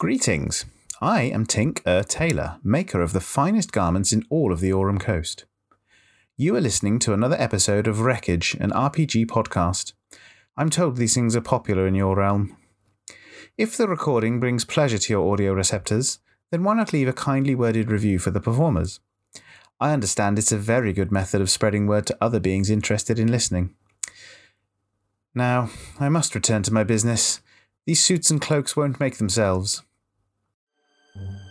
Greetings. I am Tink Er Taylor, maker of the finest garments in all of the Aurum Coast. You are listening to another episode of Wreckage, an RPG podcast. I'm told these things are popular in your realm. If the recording brings pleasure to your audio receptors, then why not leave a kindly worded review for the performers? I understand it's a very good method of spreading word to other beings interested in listening. Now, I must return to my business. These suits and cloaks won't make themselves. Thank you.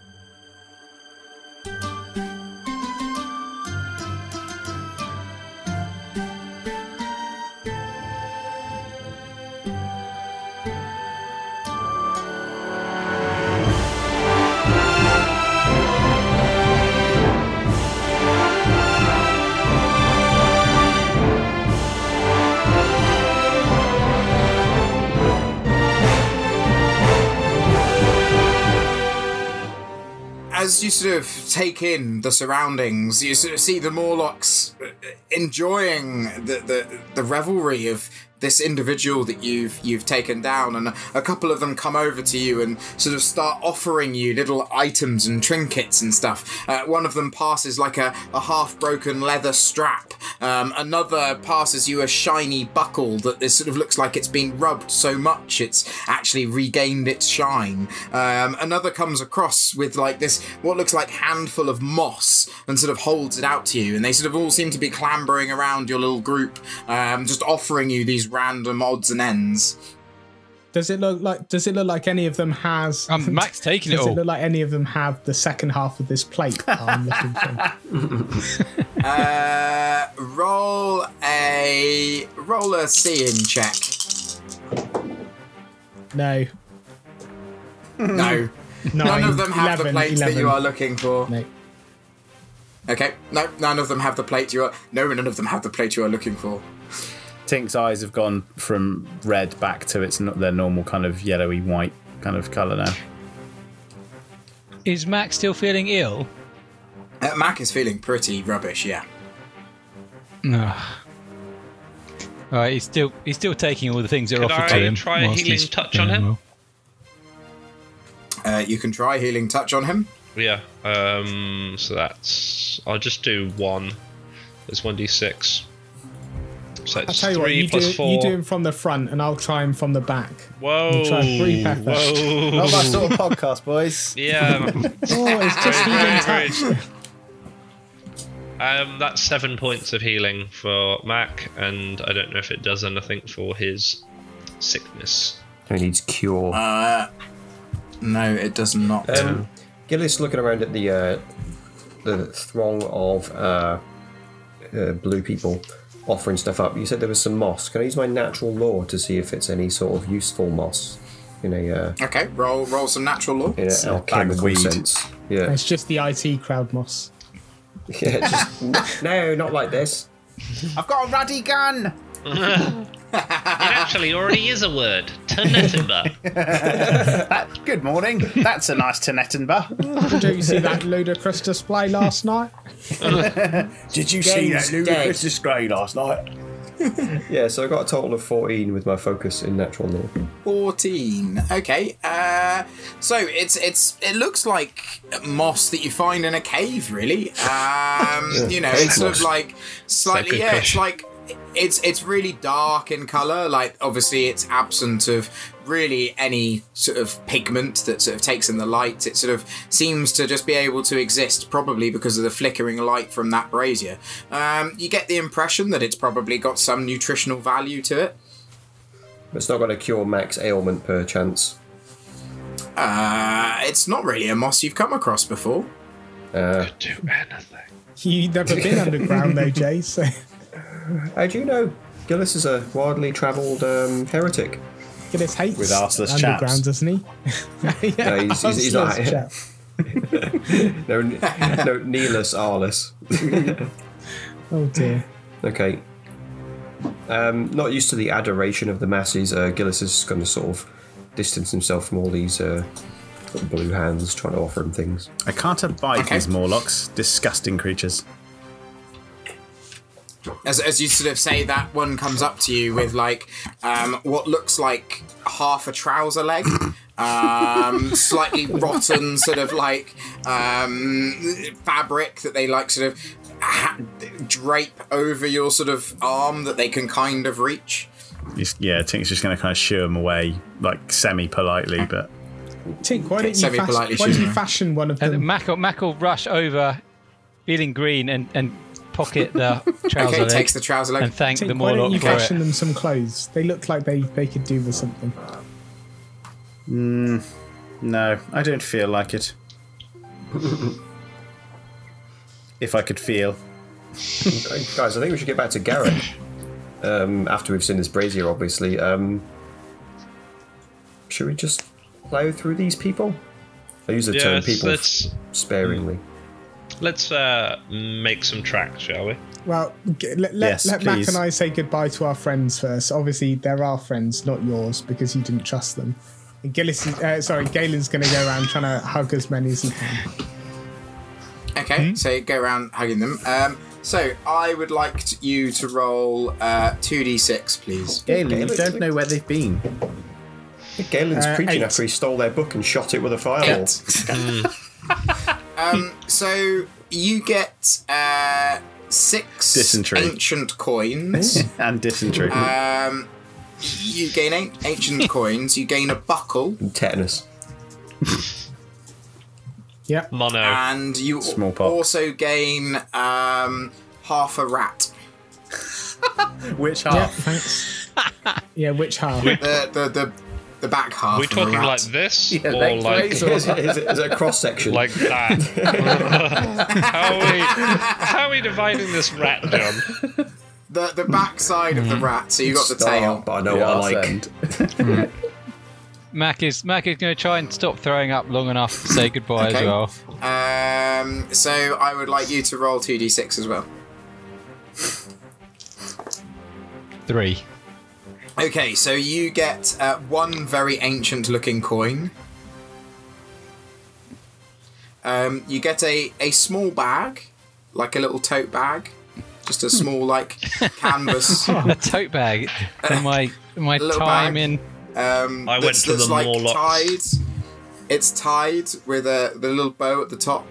As you sort of take in the surroundings, you sort of see the Morlocks enjoying the, the, the revelry of this individual that you've you've taken down, and a couple of them come over to you and sort of start offering you little items and trinkets and stuff. Uh, one of them passes like a, a half broken leather strap. Um, another passes you a shiny buckle that this sort of looks like it's been rubbed so much it's actually regained its shine. Um, another comes across with like this what looks like handful of moss and sort of holds it out to you, and they sort of all seem to be clambering around your little group, um, just offering you these random odds and ends. Does it look like? Does it look like any of them has? Um, Max taking it does it look like any of them have the second half of this plate? I'm looking for. Uh, roll a roll a seeing check. No, No, nine, none of them have 11, the plates 11. that you are looking for. No. Okay, no, none of them have the plate you are. No, none of them have the plate you are looking for. Tink's eyes have gone from red back to its their normal kind of yellowy white kind of colour now. Is Mac still feeling ill? Uh, Mac is feeling pretty rubbish. Yeah. No. All right, he's still he's still taking all the things that are Could offered I to him. try a whilst healing touch on him? well. Uh, you can try healing touch on him. Yeah. Um. So that's. I'll just do one. It's one d six. So I'll it's tell you what. three You do, plus four. you do him from the front, and I'll try him from the back. Whoa. try and breathe back. Whoa. Not my sort of podcast, boys. Yeah. Oh, it's just Very, healing very touch. um. That's seven points of healing for Mac, and I don't know if it does anything for his sickness. He needs cure? Uh, no, it does not. Um, Gillis looking around at the uh, the throng of uh, uh, blue people offering stuff up. You said there was some moss. Can I use my natural law to see if it's any sort of useful moss in a uh, okay, roll roll some natural law. in an a bag of alchemical weed. sense? Yeah, It's just the IT crowd moss. yeah. Just, no, not like this. I've got a ruddy gun! It actually already is a word. Tenetimba. That, good morning. That's a nice Tenettenba. Did you see that ludicrous display last night? Did you see that ludicrous display last night? Yeah, so I got a total of fourteen with my focus in natural law. 14 okay uh so it's it's it looks like moss that you find in a cave really um you know it's sort of like slightly yeah it's like it's it's really dark in color like obviously it's absent of really any sort of pigment that sort of takes in the light it sort of seems to just be able to exist probably because of the flickering light from that brazier um you get the impression that it's probably got some nutritional value to it it's not going to cure Mac's ailment per chance. Uh, it's not really a moss you've come across before. Uh, do anything. You've never been underground though, Jay. So how do you know? Gillis is a widely travelled um, heretic. Gillis hates With arseless underground, chaps. doesn't he? yeah, No, he's- he's- he's not- arseless chap. No, no, Neelus Arlis. Oh dear. Okay. Um, not used to the adoration of the masses, uh, Gillis is going to sort of distance himself from all these uh, blue hands trying to offer him things. I can't abide Okay. these Morlocks. Disgusting creatures. As, as you sort of say that, one comes up to you with like um, what looks like half a trouser leg, um, slightly rotten sort of like um, fabric that they like sort of ha- drape over your sort of arm that they can kind of reach. He's- yeah, Tink's just going to kind of shoo him away, like semi politely, but Tink, why don't you, semi-politely fashion, why don't you fashion one of And them? Mac will, Mac will rush over, feeling green, and, and pocket the trouser Okay, leg takes the trouser leg. and thank the Tink, why don't Morlock you for fashion it. them some clothes? They look like they, they could do with something. no, I don't feel like it. if I could feel. Hey, Guys, I think we should get back to Garrett. Um, after we've seen this brazier, obviously. Um, should we just plow through these people? I use the Yeah, term let's, people let's sparingly. Let's uh, make some tracks, shall we? Well, g- let, let, Yes, let Mac and I say goodbye to our friends first. Obviously, they're our friends, not yours, because you didn't trust them. And Gillis, is, uh, sorry, Galen's going to go around trying to hug as many as he can. Okay, so you go around hugging them. Um, so I would like to, you to roll uh, 2d6, please. Galen, you don't know where they've been. Galen's Uh, preaching eight. after he stole their book and shot it with a fireball. um, so you get uh, six Dysentery. ancient coins. And dysentery. um, you gain an- ancient coins. You gain a buckle, And tetanus. Yep. Mono. and you Smallpox. also gain um, half a rat. Which Yeah, half? thanks. yeah, which half? The the the, the back half. Are we of a talking rat. like this Yeah, or like or- Is it, is it, is it a cross section? like that? how are we how are we dividing this rat, John? the the back side of the rat? So you got the tail. But I know The what I arse like. end. Mac is Mac is going to try and stop throwing up long enough to say goodbye Okay. as well. Um, so I would like you to roll two d six as well. Three. Okay, so you get uh, one very ancient looking coin. Um, you get a, a small bag, like a little tote bag, just a small like canvas. a tote bag. And my my Little time bag. in. Um, I went that's- to that's, the like Morlocks. tied. It's tied with a the little bow at the top.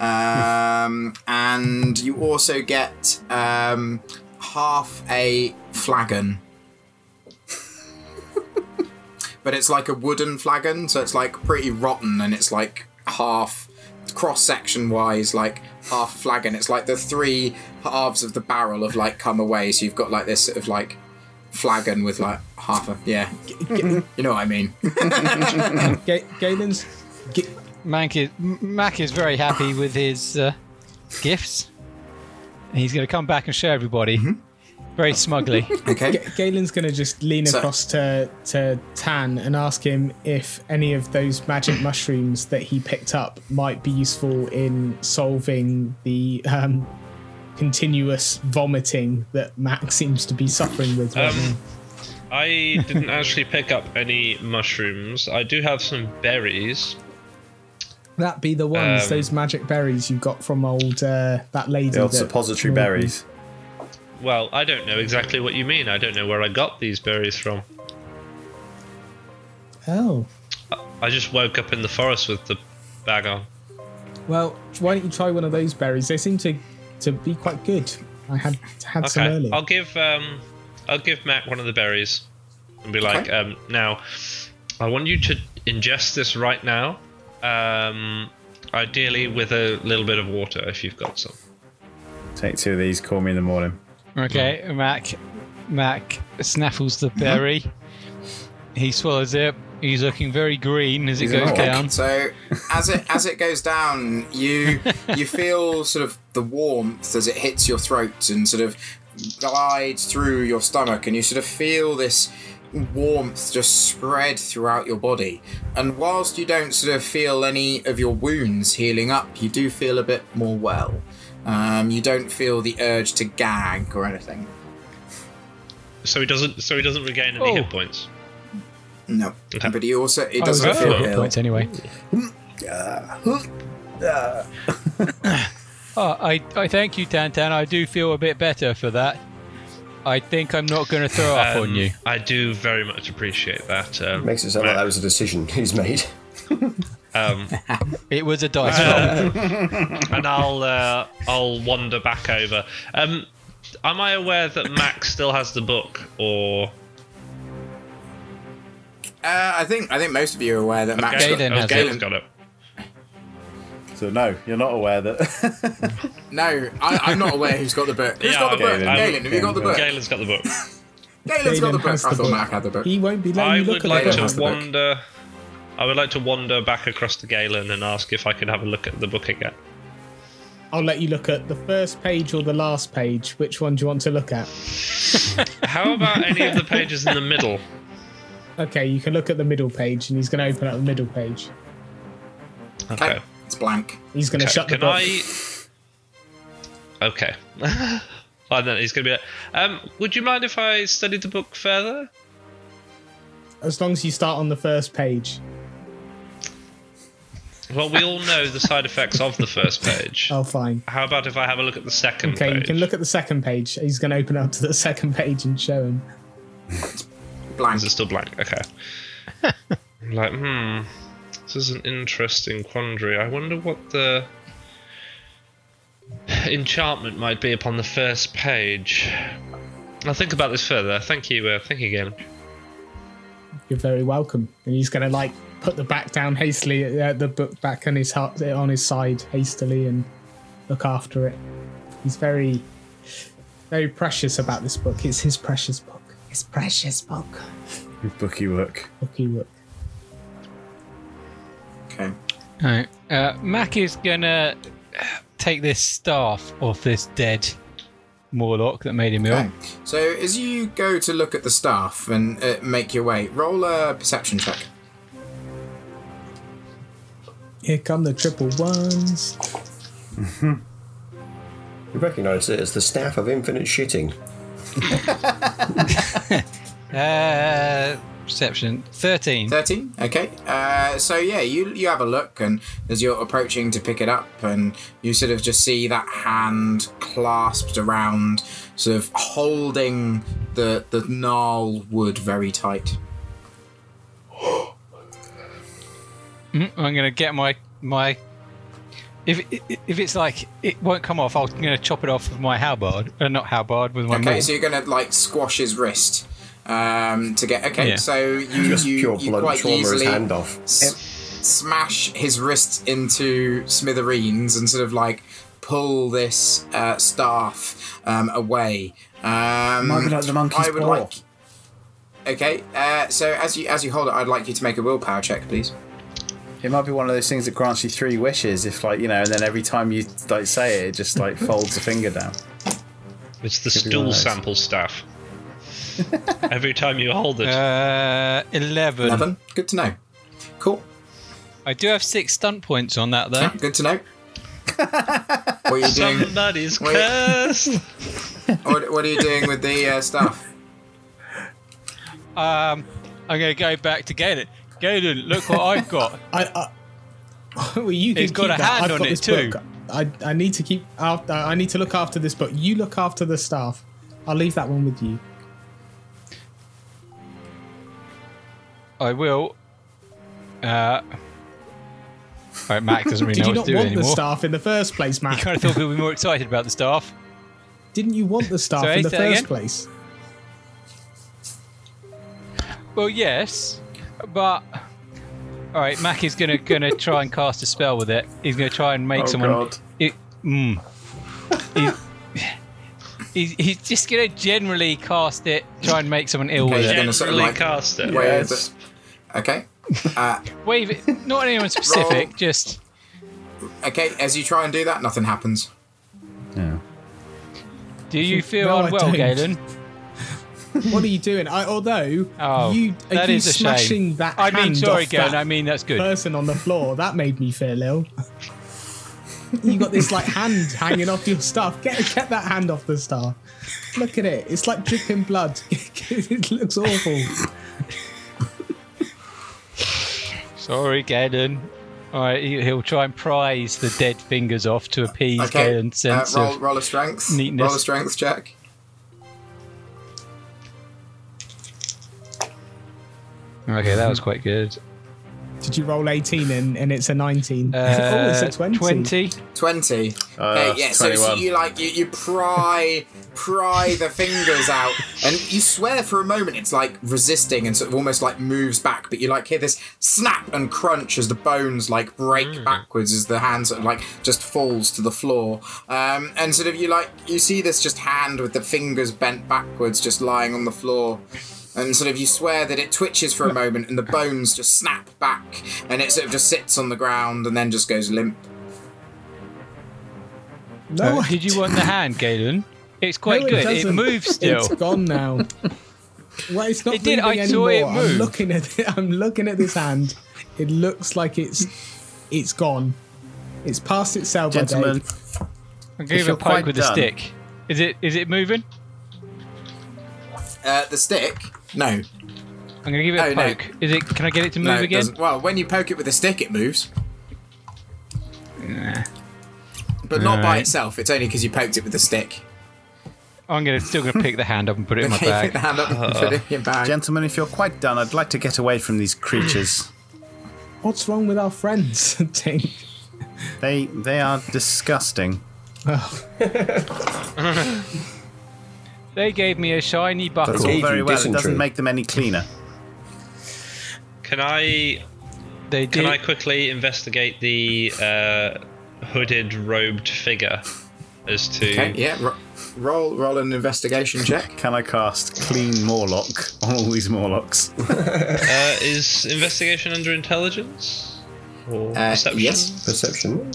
Um, and you also get um, half a flagon. But it's like a wooden flagon, so it's like pretty rotten and it's like half cross section wise, like half flagon. It's like the three halves of the barrel have like come away, so you've got like this sort of like flagon with like half a yeah. you know what I mean. Ga- Galen's. Ga- Mac is, Mac is very happy with his uh, gifts. And he's going to come back and show everybody. Very smugly. Okay. Ga- Galen's going to just lean So- across to, to Tan and ask him if any of those magic mushrooms that he picked up might be useful in solving the um, continuous vomiting that Max seems to be suffering with right Um. I didn't actually pick up any mushrooms. I do have some berries. That be the ones, um, those magic berries you got from old uh, that lady. The old that- suppository berries. Well, I don't know exactly what you mean. I don't know where I got these berries from. Oh, I just woke up in the forest with the bag on. well, why don't you try one of those berries? They seem to to be quite good. I had had some Okay, earlier. I'll give um, I'll give Mac one of the berries, and be like, Okay. um, now, I want you to ingest this right now. Um, ideally with a little bit of water if you've got some. Take two of these, call me in the morning. Okay, Mac Mac snaffles the mm-hmm. berry. He swallows it. He's looking very green as it He's goes orc. down. So as it as it goes down, you you feel sort of the warmth as it hits your throat and sort of glides through your stomach, and you sort of feel this warmth just spread throughout your body. And whilst you don't sort of feel any of your wounds healing up, you do feel a bit more well. Um, you don't feel the urge to gag or anything. So he doesn't. So he doesn't regain any Oh. hit points. No, Okay. but he also it doesn't at feel hit ill. points anyway. oh, I, I thank you, Tantan. I do feel a bit better for that. I think I'm not going to throw up on Um, you. I do very much appreciate that. Um, Makes it sound like that was a decision he's made. um, It was a dice roll. and I'll uh, I'll wander back over. Um, am I aware that Max still has the book, or Uh, I think I think most of you are aware that Max Galen Oh, has Galen's it. got it? So no, you're not aware that. No, I, I'm not aware who's got the book. Who's Yeah, got the book? Galen. Galen, have you got the book? Galen's got the book. Galen's got the Galen book. I has thought the book. Mac had the book. He won't be letting I you would look at like the Galen to has book. the book. wander. I would like to wander back across to Galen and ask if I could have a look at the book again. I'll let you look at the first page or the last page. Which one do you want to look at? How about any of the pages in the middle? Okay, you can look at the middle page, and he's going to open up the middle page. Okay. Okay, it's blank. He's going to Okay, shut the Can book. I? Okay. and then he's gonna be like, um, would you mind if I studied the book further? As long as you start on the first page. Well, we all know the side effects of the first page. Oh, fine. How about if I have a look at the second Okay, page? you can look at the second page. He's going to open up to the second page and show him. Blank. Is it still blank? Okay. I'm like, hmm, this is an interesting quandary. I wonder what the enchantment might be upon the first page. I'll think about this further. Thank you. Uh, thank you again. You're very welcome. And he's going to like put the back down hastily, uh, the book back on his heart, on his side hastily, and look after it. He's very, very precious about this book. It's his precious book. His precious book. Bookie work. Bookie book. Okay. Alright. Uh, Mac is gonna take this staff off this dead Morlock that made him ill. Okay. So as you go to look at the staff and uh, make your way, roll a perception check. Here come the triple ones. You recognise it as the staff of infinite shitting. Uh, perception 13. 13 okay uh, so yeah you you have a look and as you're approaching to pick it up and you sort of just see that hand clasped around sort of holding the the gnarl wood very tight I'm gonna get my my. If if it's like it won't come off, I'm gonna chop it off with my halberd, uh, not halberd, with my okay maul. so you're gonna like squash his wrist um, to get okay Yeah. so you Just you, pure you blood quite trauma his easily hand off. s- smash his wrist into smithereens and sort of like pull this uh, staff um, away. Um, Might be like the monkey's I would paw. like. Okay, uh, so as you as you hold it, I'd like you to make a willpower check, please. It might be one of those things that grants you three wishes, if like you know, and then every time you like say it, it just like folds a finger down. It's the Could stool sample staff. Every time you hold it, Uh, 11. Eleven. Good to know. Cool. I do have six stunt points on that though. Yeah, good to know. what are you doing? somebody's Wait. cursed. What, what are you doing with the uh, staff? Um, I'm gonna go back to Galen. Galen, look what I've got. I, I well, you can It's got a that. hand I've on it too. Book. I, I need to keep after. I need to look after this book. You look after the staff. I'll leave that one with you. I will. Uh, right, Mac doesn't really Did know you what not to do want the staff in the first place, You Matt? kind of thought we'd be more excited about the staff. Didn't you want the staff Sorry, in the first again? place? Well, yes, but all right. Mac is gonna gonna try and cast a spell with it. He's gonna try and make Oh, someone. God. It, mm. He- he's, he's just gonna generally cast it, try and make someone ill Okay, with you're it. gonna sort of Generally like cast it. wave Yes. it. Okay. Uh, Wave it, not anyone specific, Roll. just okay. As you try and do that, nothing happens. Yeah. do you feel No, unwell, don't. Galen? What are you doing? I, although Oh, you are that you is smashing shame. that I mean, hand sorry, off that I mean, that's good. person on the floor, that made me feel ill. you got this like hand hanging off your stuff. Get get that hand off the staff. Look at it. It's like dripping blood. it looks awful. Sorry, Galen. All right, he- he'll try and prise the dead fingers off to appease Okay. Galen's Uh, sense roll, of. roll a strength. neatness. Roll a strength check. Okay, that was quite good. Did you roll 18 and, and it's a 19? Uh, oh, it's a 20. 20. 20. Uh, Okay, yeah, so, so you like you, you pry pry the fingers out and you swear for a moment it's like resisting and sort of almost like moves back, but you like hear this snap and crunch as the bones like break backwards as the hand sort of like just falls to the floor. Um, and sort of you like you see this just hand with the fingers bent backwards just lying on the floor. And sort of you swear that it twitches for a moment and the bones just snap back and it sort of just sits on the ground and then just goes limp. No, Uh, did you want the hand, Galen? It's quite no, good. It, doesn't. moves still. It's gone now. Well, it's not It did, moving I saw anymore. it move. I'm looking at it. I'm looking at this hand. It looks like it's it's gone. It's past its sell by Gentlemen. I'm gonna give it a poke quite with a done- stick. Is it is it moving? Uh, the stick? No. I'm gonna give it a Oh, no. poke. Is it? Can I get it to move no, it again? doesn't. Well, when you poke it with a stick, it moves. Nah. But not by Alright. itself. It's only because you poked it with a stick. I'm gonna still gonna pick the hand up and put it in my Okay, pick the bag. hand up and put it in your bag. gentlemen, if you're quite done, I'd like to get away from these creatures. What's wrong with our friends? Tink? they they are disgusting. Oh, They gave me a shiny buckle. That's all very you well. It doesn't make them any cleaner. Can I They can. I quickly investigate the uh, hooded, robed figure as to Okay, yeah. Ro- roll, roll an investigation check. Can I cast clean Morlock on all these Morlocks? uh, is investigation under intelligence or Uh, perception? yes. Perception.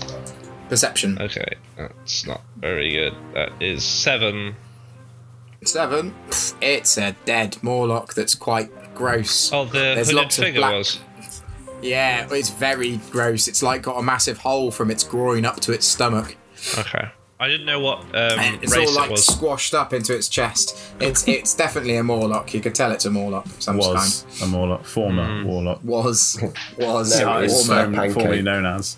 Perception. Okay, that's not very good. That is seven. Seven. Pff, It's a dead Morlock that's quite gross. Oh, the There's hooded lots of figure black- was. Yeah, it's very gross. It's like got a massive hole from its groin up to its stomach. Okay. I didn't know what um, And it's race all like it was. squashed up into its chest. It's it's definitely a Morlock. You could tell it's a Morlock of some Was kind. a Morlock, former Warlock. Was was No, Yeah, it's it's former um, formerly known as.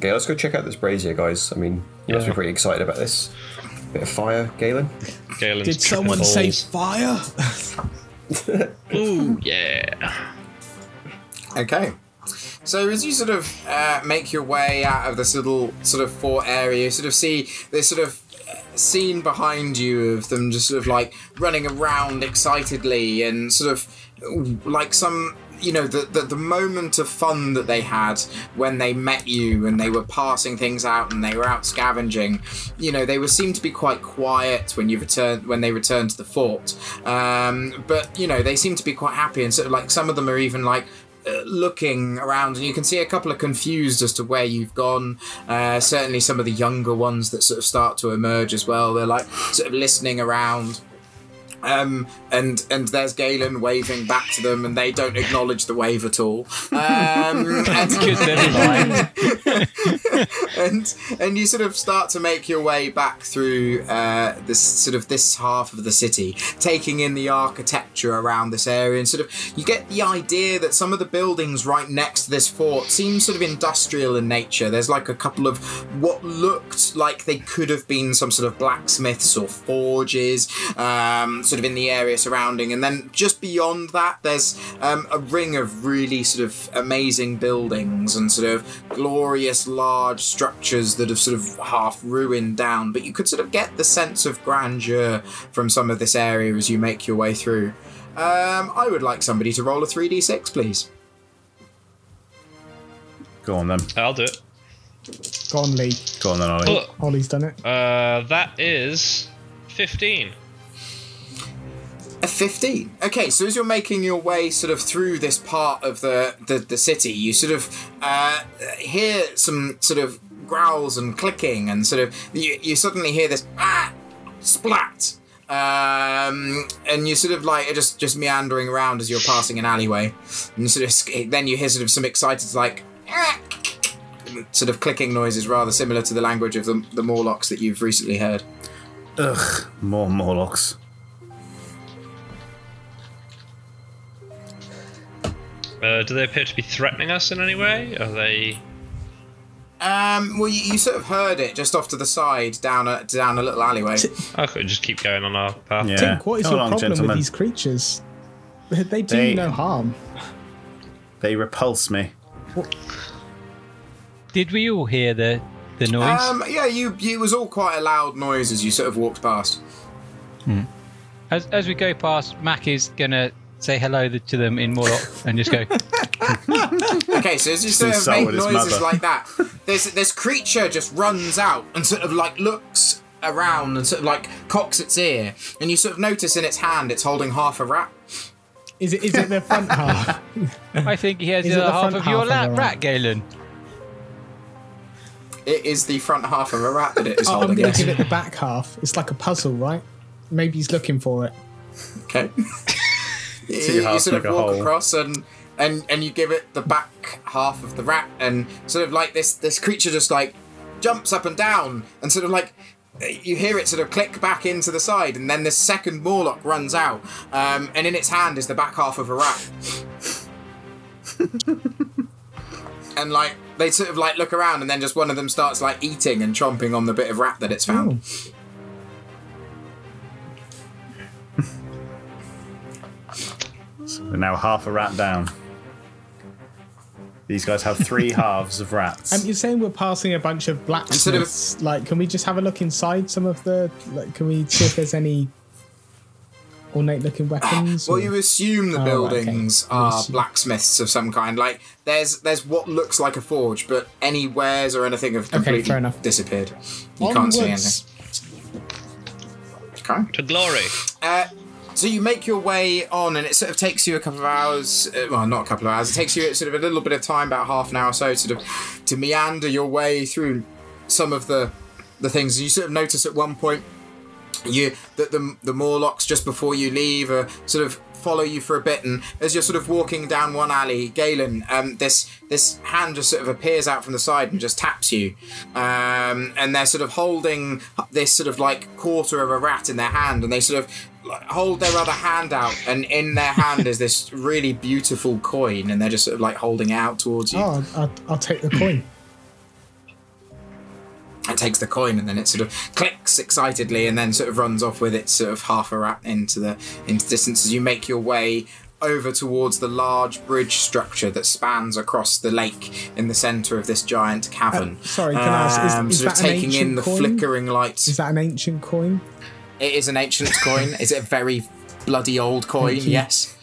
Okay, let's go check out this brazier, guys. I mean, you must be pretty excited about this. Bit of fire, Galen. Galen's did someone tripping say fire? Ooh, yeah. Okay. So as you sort of uh, make your way out of this little sort of fort area, you sort of see this sort of uh, scene behind you of them just sort of like running around excitedly and sort of like some you know the, the the moment of fun that they had when they met you and they were passing things out and they were out scavenging you know they were seemed to be quite quiet when you returned when they returned to the fort. Um, but you know they seem to be quite happy and sort of like some of them are even like uh, looking around and you can see a couple of confused as to where you've gone. Uh, certainly some of the younger ones that sort of start to emerge as well they're like sort of listening around um, and and there's Galen waving back to them, and they don't acknowledge the wave at all. Um, and, and and you sort of start to make your way back through uh, this sort of this half of the city, taking in the architecture around this area, and sort of you get the idea that some of the buildings right next to this fort seem sort of industrial in nature. There's like a couple of what looked like they could have been some sort of blacksmiths or forges, um, sort of in the area surrounding, and then just beyond that, there's um, a ring of really sort of amazing buildings and sort of glorious large structures that have sort of half ruined down. But you could sort of get the sense of grandeur from some of this area as you make your way through. Um, I would like somebody to roll a 3d6, please. Go on then. I'll do it. Go on, Lee. Go on then, Ollie. Oh, Ollie's done it. uh, that is fifteen. A 15. Okay, so as you're making your way sort of through this part of the, the, the city, you sort of uh, hear some sort of growls and clicking, and sort of you, you suddenly hear this ah, splat. Um, and you sort of like just just meandering around as you're passing an alleyway, and sort of then you hear sort of some excited like ah, sort of clicking noises, rather similar to the language of the, the Morlocks that you've recently heard. Ugh, more Morlocks. Uh, do they appear to be threatening us in any way? Are they? Um, well, you, you sort of heard it just off to the side, down a down a little alleyway. Okay, just keep going on our path. Yeah. Tink, what is Come your along, problem gentlemen. with these creatures? They do They- no harm. They repulse me. Did we all hear the the noise? Um, yeah, you. It was all quite a loud noise as you sort of walked past. as as we go past, Mac is gonna say hello to them in Morlock and just go. Okay, so as you sort of make noises mother. like that, this this creature just runs out and sort of like looks around and sort of like cocks its ear, and you sort of notice in its hand it's holding half a rat. Is it? Is it the front half? I think he has the other the half front of your half la- rat. Galen. It is the front half of a rat that it is Oh, I'm holding. gonna yes. give it the back half. It's like a puzzle, right? Maybe he's looking for it. Okay. You, Two you halves sort of walk hole. across and, and and you give it the back half of the rat, and sort of like this this creature just like jumps up and down, and sort of like you hear it sort of click back into the side, and then this second Morlock runs out, um, and in its hand is the back half of a rat. and like they sort of like look around, and then just one of them starts like eating and chomping on the bit of rat that it's found. We're now half a rat down. These guys have three halves of rats. Um, you're saying we're passing a bunch of blacksmiths. Like, can we just have a look inside some of the? Like, can we see if there's any ornate-looking weapons? Well, or- you assume the Oh, right, okay. buildings are assume. blacksmiths of some kind. Like there's there's what looks like a forge, but any wares or anything have completely fair enough. disappeared. You can't see anything. Onwards. Okay. To glory. Uh, so you make your way on, and it sort of takes you a couple of hours. Uh, well, not a couple of hours. It takes you sort of a little bit of time, about half an hour or so, sort of to meander your way through some of the the things. You sort of notice at one point you that the the Morlocks just before you leave are sort of follow you for a bit, and as you're sort of walking down one alley, Galen, um, this this hand just sort of appears out from the side and just taps you, um, and they're sort of holding this sort of like quarter of a rat in their hand, and they sort of hold their other hand out, and in their hand is this really beautiful coin, and they're just sort of like holding it out towards you. Oh, I'll, I'll take the coin. It takes the coin and then it sort of clicks excitedly and then sort of runs off with its sort of half a rat into the into distance as you make your way over towards the large bridge structure that spans across the lake in the centre of this giant cavern. Uh, sorry, can I ask, is- Um, is sort of that an taking in ancient the coin? flickering lights. Is that an ancient coin? it is an ancient coin. Is it a very bloody old coin? Yes.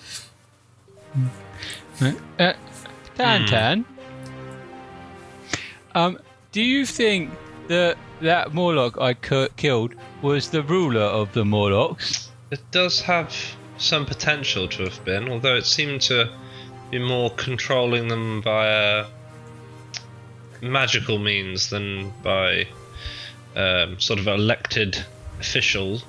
Uh, Tan Tan. Um, do you think that that Morlock I cu- killed was the ruler of the Morlocks? It does have some potential to have been, although it seemed to be more controlling them via magical means than by um, sort of elected officials.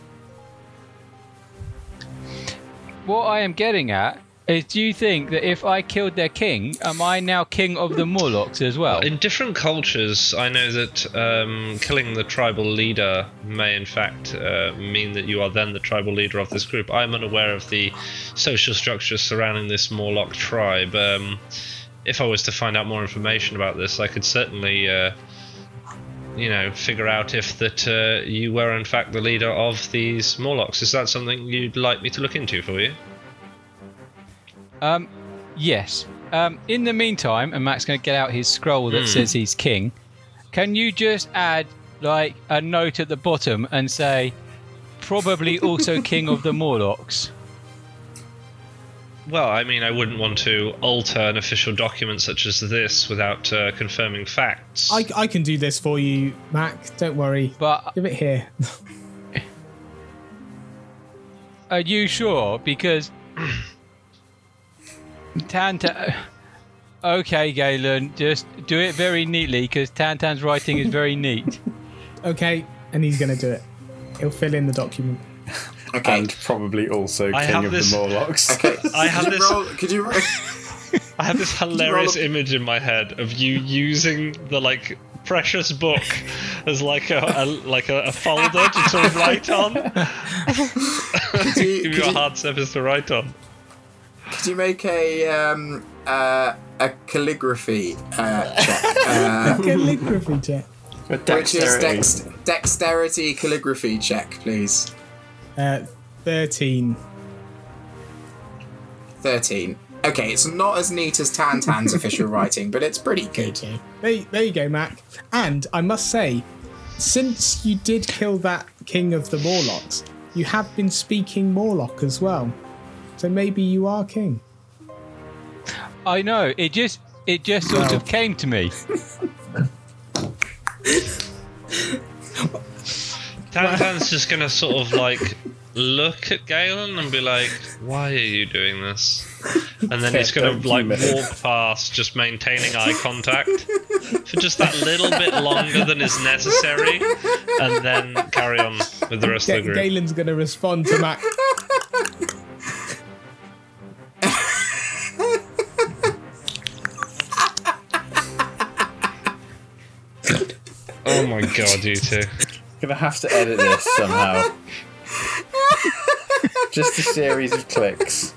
What I am getting at is, do you think that if I killed their king, am I now king of the Morlocks as well? In different cultures, I know that um, killing the tribal leader may, in fact, uh, mean that you are then the tribal leader of this group. I'm unaware of the social structures surrounding this Morlock tribe. Um, if I was to find out more information about this, I could certainly, uh, you know, figure out if that uh, you were in fact the leader of these Morlocks. Is that something you'd like me to look into for you? Um, yes. Um, in the meantime, and Matt's going to get out his scroll that says he's king. Can you just add like a note at the bottom and say, probably also king of the Morlocks? Well, I mean, I wouldn't want to alter an official document such as this without uh, confirming facts. I, I can do this for you, Mac. Don't worry. But Give it here. are you sure? Because Tanta. Uh, okay, Galen, just do it very neatly because Tantan's writing is very neat. okay, and he's gonna do it. He'll fill in the document. Okay. and probably also I king have of this- the Morlocks. Okay. I have this- roll? Could you? roll- I have this hilarious roll a- image in my head of you using the like precious book as like a, a like a, a folder to sort of write on. Could you, Give could you a you- hard surface to write on. Could you make a um uh, a calligraphy uh, check, uh, Calligraphy check. which is dex- dexterity calligraphy check, please? Uh, Thirteen. 13. Okay, it's not as neat as Tan Tan's official writing, but it's pretty good. Okay. There, there you go, Mac. And I must say, since you did kill that king of the Morlocks, you have been speaking Morlock as well. So maybe you are king. I know. It just it just sort of came to me. Tantan's just gonna sort of like look at Galen and be like, "Why are you doing this?" And then he's gonna like walk past, just maintaining eye contact for just that little bit longer than is necessary, and then carry on with the rest of the group. Galen's going to respond to Mac. Oh my god, you two! Gonna have to edit this somehow. Just a series of clicks.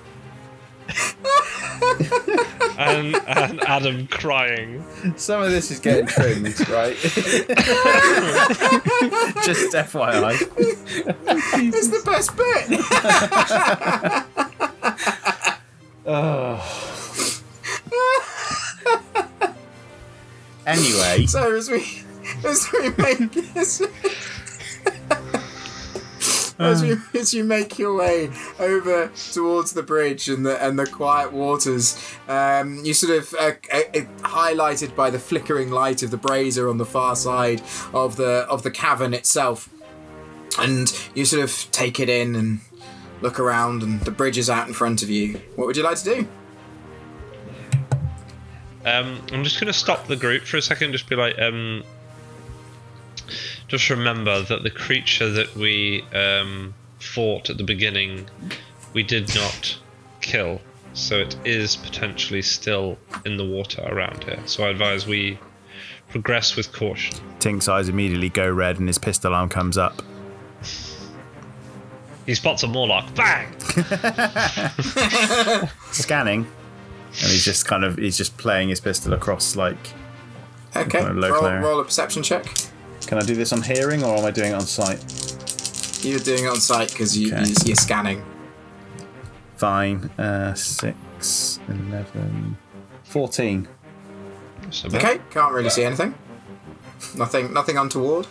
And, and Adam crying. Some of this is getting trimmed, right? Just FYI. It's the best bit! Anyway, So as we as we make as, as, you, as you make your way over towards the bridge and the and the quiet waters, um, you sort of uh, uh, uh, highlighted by the flickering light of the brazier on the far side of the of the cavern itself, and you sort of take it in and look around, and the bridge is out in front of you. What would you like to do? Um, I'm just going to stop the group for a second. Just be like, um, just remember that the creature that we um, fought at the beginning, we did not kill. So it is potentially still in the water around here. So I advise we progress with caution. Tink's eyes immediately go red and his pistol arm comes up. He spots a Morlock. Bang! Scanning. And he's just kind of he's just playing his pistol across like Okay, Kind of low roll, flare. roll a perception check. Can I do this on hearing or am I doing it on sight? You're doing it on sight because you, Okay. you, you're scanning. Fine. Uh, 6, 11, 14. So. Okay, can't really see anything. Nothing, nothing untoward.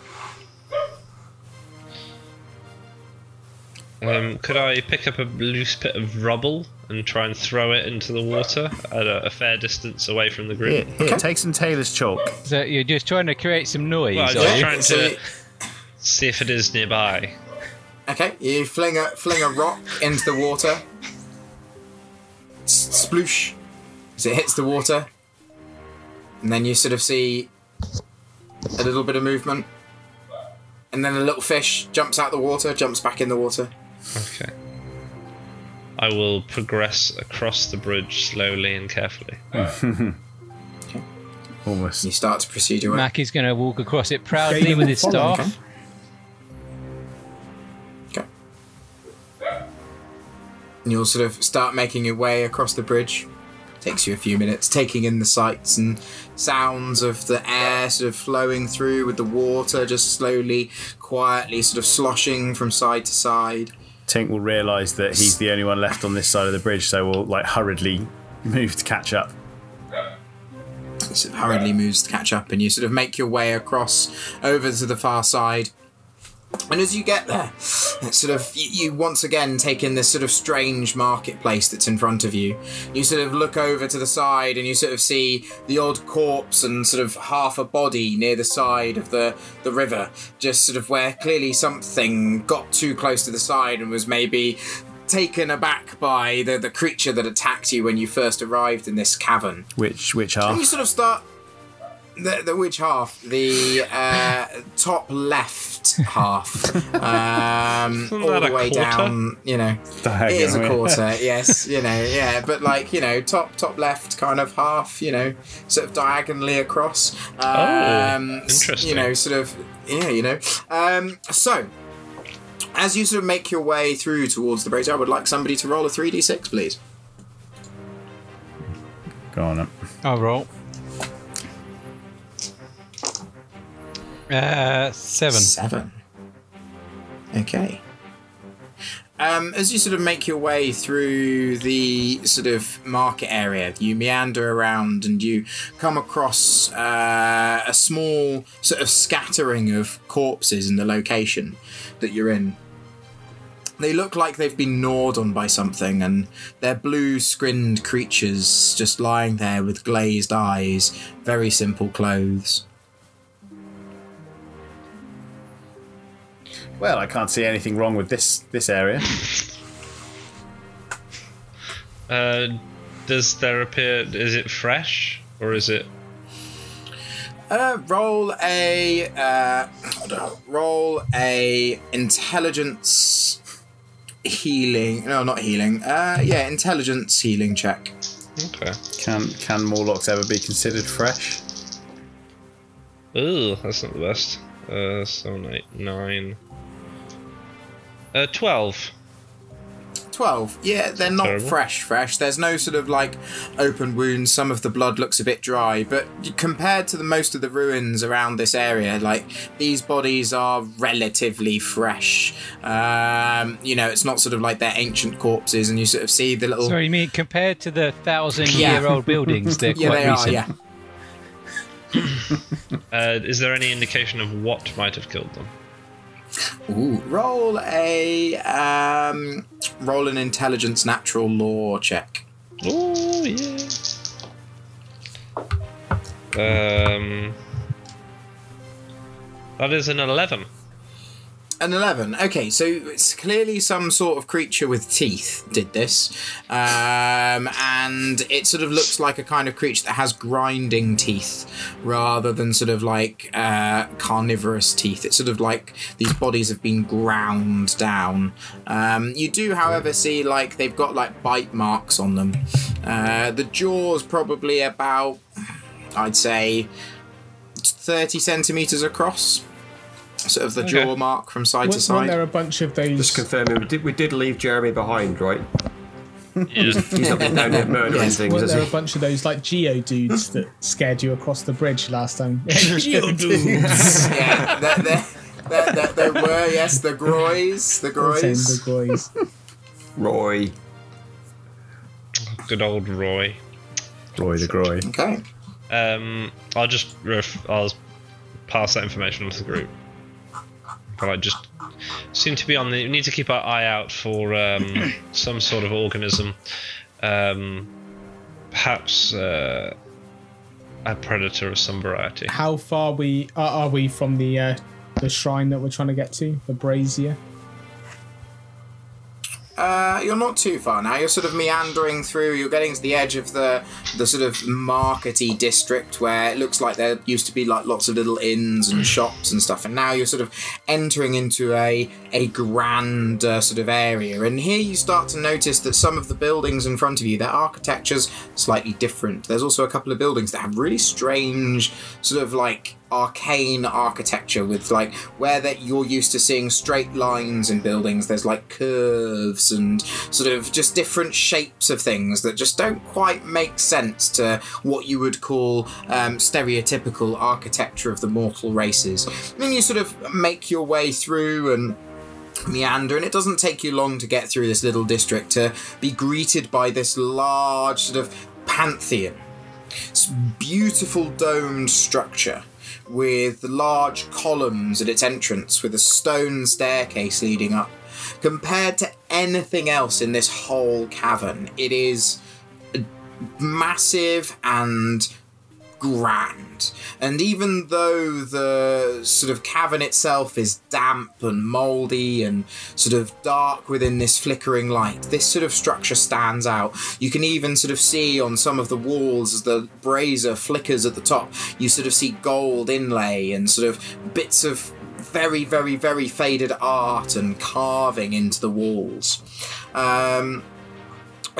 Um, could I pick up a loose bit of rubble and try and throw it into the water at a, a fair distance away from the Here, group? here Okay. take some Taylor's chalk. So you're just trying to create some noise. Well, are just you? trying So to you- see if it is nearby. Okay, you fling a fling a rock into the water. S- Sploosh as it hits the water, and then you sort of see a little bit of movement, and then a little fish jumps out the water, jumps back in the water. Okay. I will progress across the bridge slowly and carefully. Almost. You start to proceed your way. Mac is going to walk across it proudly Galen with his follow, staff. Okay. And you'll sort of start making your way across the bridge. Takes you a few minutes, taking in the sights and sounds of the air sort of flowing through with the water just slowly, quietly sort of sloshing from side to side. Tink will realise that he's the only one left on this side of the bridge, so we'll like hurriedly move to catch up. Of hurriedly moves to catch up, and you sort of make your way across over to the far side. And as you get there, sort of you, you once again take in this sort of strange marketplace that's in front of you. You sort of look over to the side, and you sort of see the odd corpse and sort of half a body near the side of the the river, just sort of where clearly something got too close to the side and was maybe taken aback by the, the creature that attacked you when you first arrived in this cavern. Which which And you half? sort of start the, the which half? The uh, top left half, um, all the way down. You know, it is a quarter. yes, you know, yeah, but like you know, top top left kind of half. You know, sort of diagonally across. Um, s- interesting. You know, sort of. Yeah, you know. Um, so. As you sort of make your way through towards the brazier, I would like somebody to roll a 3d6, please. Go on. Up. I'll roll. Uh, seven. Seven. Okay. Um, as you sort of make your way through the sort of market area, you meander around and you come across uh, a small sort of scattering of corpses in the location that you're in. They look like they've been gnawed on by something, and they're blue skinned creatures just lying there with glazed eyes, very simple clothes. Well, I can't see anything wrong with this this area. Uh, does there appear? Is it fresh or is it? Uh, roll a uh, roll a intelligence healing. No, not healing. Uh, yeah, intelligence healing check. Okay. Can can Morlocks ever be considered fresh? Ooh, that's not the best. Uh, seven, eight, nine. Uh, twelve. 12. Yeah, they're not Terrible. fresh, fresh. There's no sort of like open wounds. Some of the blood looks a bit dry, but compared to the most of the ruins around this area, like these bodies are relatively fresh. Um, you know, it's not sort of like they're ancient corpses, and you sort of see the little. Sorry, you mean compared to the thousand Yeah. year old buildings, they're yeah, quite they recent. are. Yeah. Uh, is there any indication of what might have killed them? Ooh. Roll a um, roll an intelligence natural law check. Oh yeah. Um, that is an eleven. An 11. Okay, so it's clearly some sort of creature with teeth did this. Um, and it sort of looks like a kind of creature that has grinding teeth rather than sort of like uh, carnivorous teeth. It's sort of like these bodies have been ground down. Um, you do, however, see like they've got like bite marks on them. Uh, the jaw's probably about, I'd say, 30 centimeters across. Sort of the Okay. jaw mark from side to Weren't, weren't side. there a bunch of those? Just confirming, we did, we did leave Jeremy behind, right? Yeah. He's not been down there murdering Yes, things, Weren't has there a bunch of those like geo dudes that scared you across the bridge last time? Geo dudes. yeah, there, there, there, there, there were yes the groys, the Send groys. the boys. Roy. Good old Roy. Roy the Groy. Okay. Um, I'll just ref- I'll pass that information on to the group. I just seem to be on the. We need to keep our eye out for um, some sort of organism, um, perhaps uh, a predator of some variety. How far we are, are we from the uh, the shrine that we're trying to get to, the brazier? Uh, you're not too far now. You're sort of meandering through. You're getting to the edge of the the sort of markety district where it looks like there used to be like lots of little inns and shops and stuff. And now you're sort of entering into a a grand uh, sort of area. And here you start to notice that some of the buildings in front of you, their architecture's slightly different. There's also a couple of buildings that have really strange sort of like arcane architecture with like where that you're used to seeing straight lines in buildings there's like curves and sort of just different shapes of things that just don't quite make sense to what you would call um, stereotypical architecture of the mortal races. And then you sort of make your way through and meander and it doesn't take you long to get through this little district to be greeted by this large sort of pantheon. It's beautiful domed structure with large columns at its entrance with a stone staircase leading up. Compared to anything else in this whole cavern, it is massive and grand. And even though the sort of cavern itself is damp and mouldy and sort of dark within this flickering light, this sort of structure stands out. You can even sort of see on some of the walls as the brazier flickers at the top, you sort of see gold inlay and sort of bits of very, very, very faded art and carving into the walls. Um,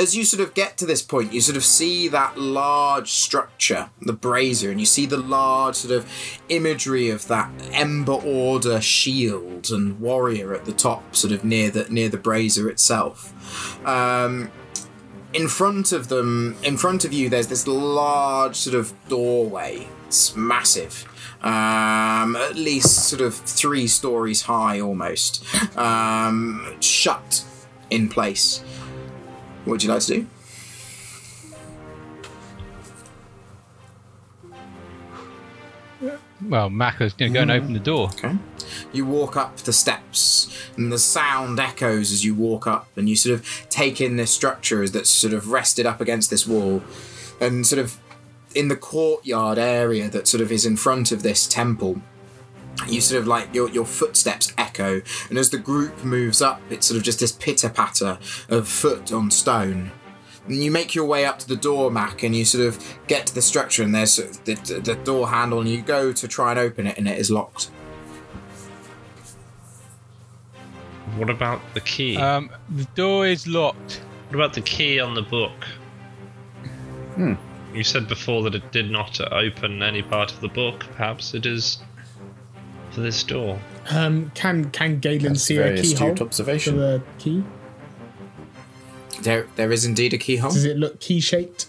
as you sort of get to this point, you sort of see that large structure, the brazier, and you see the large sort of imagery of that Ember Order shield and warrior at the top, sort of near the near the brazier itself. Um, in front of them, in front of you, there's this large sort of doorway. It's massive. Um, at least sort of three stories high almost. Um, shut in place. What would you like to do? Well, Maka's going to go and open the door. Okay. You walk up the steps, and the sound echoes as you walk up, and you sort of take in this structure that's sort of rested up against this wall, and sort of in the courtyard area that sort of is in front of this temple. You sort of like your, your footsteps echo, and as the group moves up, it's sort of just this pitter patter of foot on stone. And you make your way up to the door, Mac, and you sort of get to the structure, and there's sort of the, the door handle, and you go to try and open it, and it is locked. What about the key? Um, the door is locked. what about the key on the book? Hmm. You said before that it did not open any part of the book. Perhaps it is for this door. Um, can can Galen That's see very a keyhole astute for observation. the key? There, there is indeed a keyhole. Does it look key shaped?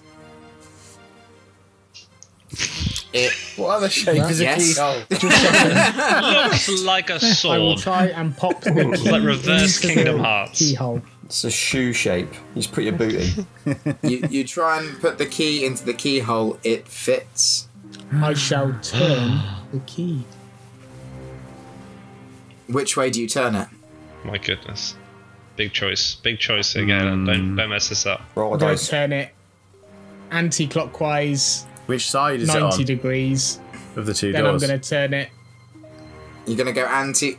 It What other shape is a Yes. keyhole? Looks like a I will try and pop the key Like reverse Kingdom Hearts. keyhole. It's a shoe shape. You just put your boot in. you, you try and put the key into the keyhole. It fits. I shall turn the key. Which way do you turn it? My goodness. Big choice. Big choice again. Hmm. Don't don't mess this up. Roll a I'm going dice. turn it anti-clockwise, Which side is it 90 on degrees. of the two Then I'm going to turn it. You're gonna go anti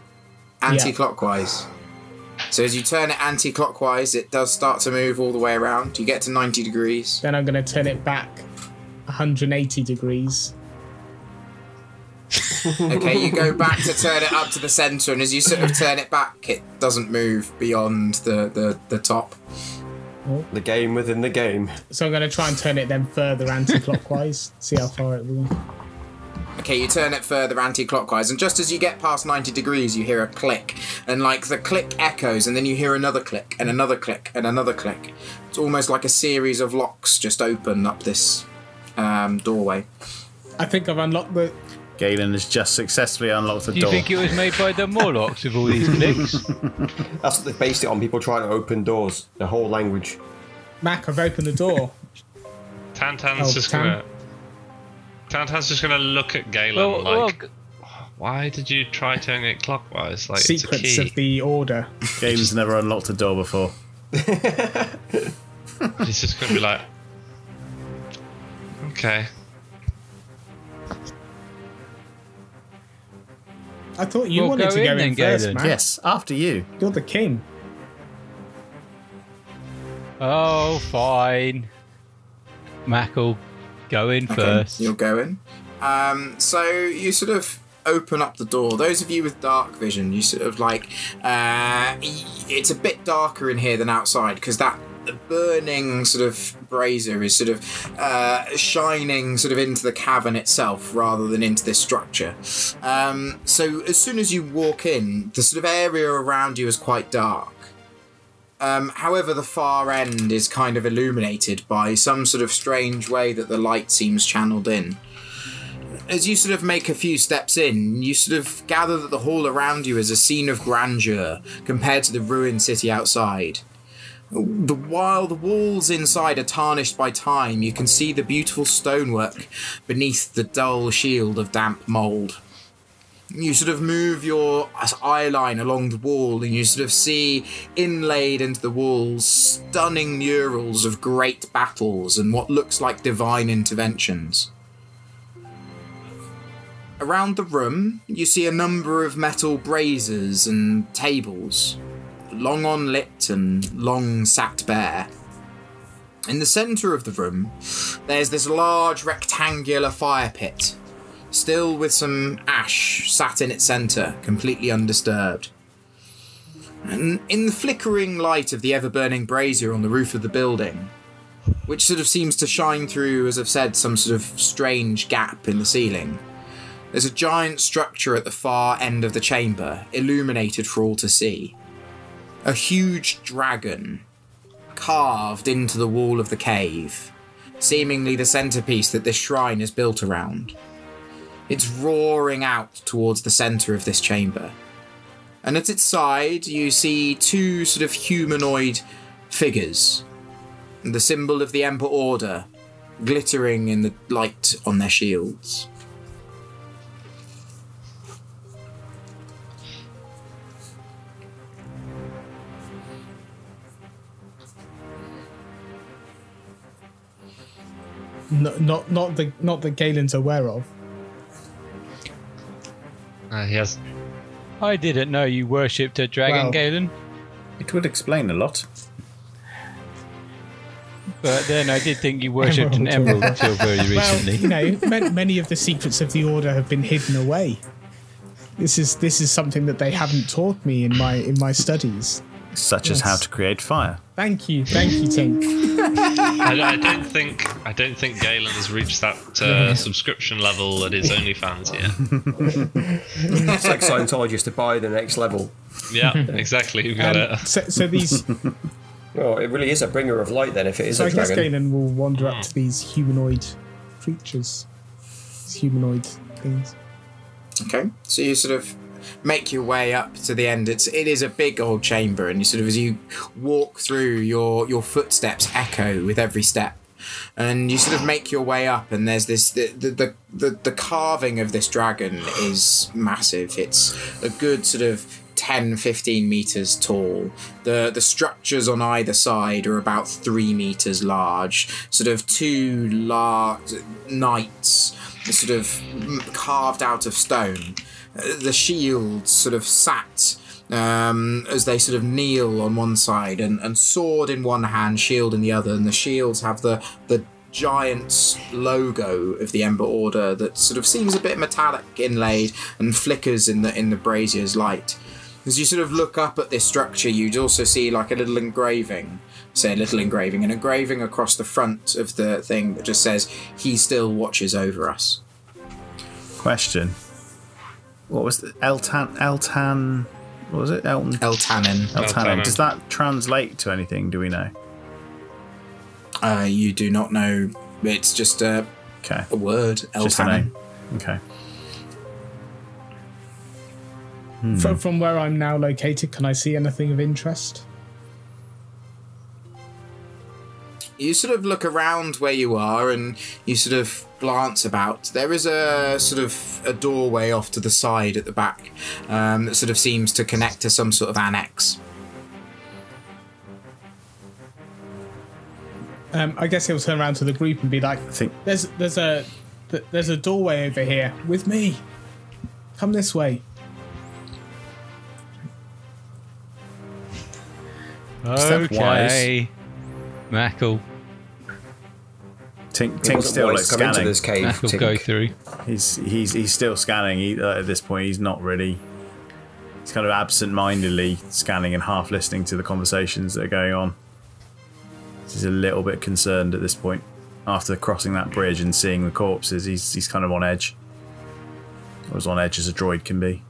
anti-clockwise. So as you turn it anti-clockwise, it does start to move all the way around. You get to 90 degrees. Then I'm going to turn it back 180 degrees. Okay, you go back to turn it up to the center, and as you sort of turn it back, it doesn't move beyond the the, the top. The game within the game. So I'm going to try and turn it then further anti-clockwise. see how far it will. Okay, you turn it further anti-clockwise, and just as you get past 90 degrees, you hear a click, and like the click echoes, and then you hear another click, and another click, and another click. It's almost like a series of locks just open up this um, doorway. I think I've unlocked the. Galen has just successfully unlocked the Do you door. think it was made by the Morlocks with all these clicks? That's what they based it on. People trying to open doors. The whole language. Mac, I've opened the door. Tantan's Oh, just Tan- gonna. Tantan's just gonna look at Galen well, well, like, why did you try turning it clockwise? Like Secrets it's a key. of the order. Galen's never unlocked a door before. He's just gonna be like, okay. I thought you Well, wanted go to go in in, first, Galen. Mac. Yes, after you. You're the king. oh, fine. Mac will go in Okay, first. You're going. Um, so you sort of open up the door. Those of you with dark vision, you sort of like uh, it's a bit darker in here than outside because that burning sort of brazier is sort of uh, shining sort of into the cavern itself rather than into this structure. Um, so as soon as you walk in, the sort of area around you is quite dark. Um, however, the far end is kind of illuminated by some sort of strange way that the light seems channeled in. As you sort of make a few steps in, you sort of gather that the hall around you is a scene of grandeur compared to the ruined city outside. The, while the walls inside are tarnished by time, you can see the beautiful stonework beneath the dull shield of damp mould. You sort of move your eye line along the wall and you sort of see inlaid into the walls stunning murals of great battles and what looks like divine interventions. Around the room, you see a number of metal braziers and tables, long unlit and long sat bare. In the centre of the room, there's this large rectangular fire pit still with some ash sat in its centre, completely undisturbed. And in the flickering light of the ever burning brazier on the roof of the building, which sort of seems to shine through, as I've said, some sort of strange gap in the ceiling, there's a giant structure at the far end of the chamber, illuminated for all to see. A huge dragon, carved into the wall of the cave, seemingly the centerpiece that this shrine is built around. It's roaring out towards the center of this chamber. and at its side you see two sort of humanoid figures, the symbol of the Ember Order, glittering in the light on their shields. No, not not the not that Galen's aware of. Uh, he has. I didn't know you worshipped a dragon, Well- Galen. It would explain a lot. But then I did think you worshipped an Emerald. emerald until very Well, recently. you know, ma- many of the secrets of the order have been hidden away. This is this is something that they haven't taught me in my in my studies. Such as how to create fire. Thank you, thank you, Tink. I, I don't think. I don't think Galen has reached that uh, subscription level at his OnlyFans yet. It's like Scientologists to buy the next level. Yeah, exactly. You've got Um, it. so, so these, Well, it really is a bringer of light then if it is so a I guess dragon. Galen will wander up to these humanoid creatures, these humanoid things. Okay, so you sort of make your way up to the end. It's it is a big old chamber, and you sort of as you walk through, your your footsteps echo with every step, and you sort of make your way up. And there's this the the the, the, carving of this dragon is massive. It's a good sort of 10 15 meters tall the the structures on either side are about three meters large sort of two large knights sort of carved out of stone the shields sort of sat um, as they sort of kneel on one side and, and sword in one hand shield in the other and the shields have the the giant logo of the Ember Order that sort of seems a bit metallic inlaid and flickers in the in the brazier's light. As you sort of look up at this structure, you'd also see like a little engraving, say a little engraving, an engraving across the front of the thing that just says, "He still watches over us." Question. What was the Eltan Eltan what was it? Elton Eltanin. Eltanin. Eltanin. Does that translate to anything, do we know? Uh, you do not know. It's just a, Okay. a word. Just a Eltanin. name. Okay. From, from where I'm now located, can I see anything of interest? You sort of look around where you are and you sort of glance about. There is a sort of a doorway off to the side at the back um, that sort of seems to connect to some sort of annex. Um, I guess he'll turn around to the group and be like, I think "There's there's a th- there's a doorway over here with me. Come this way." Okay. Mackle. Tink, It Tink's still like wise to come into scanning. this cave. Mackle Tink. go through. He's he's he's still scanning. He, uh, at this point, he's not really. He's kind of absent-mindedly scanning and half listening to the conversations that are going on. He's a little bit concerned at this point. After crossing that bridge and seeing the corpses, he's he's kind of on edge. Or as on edge as a droid can be.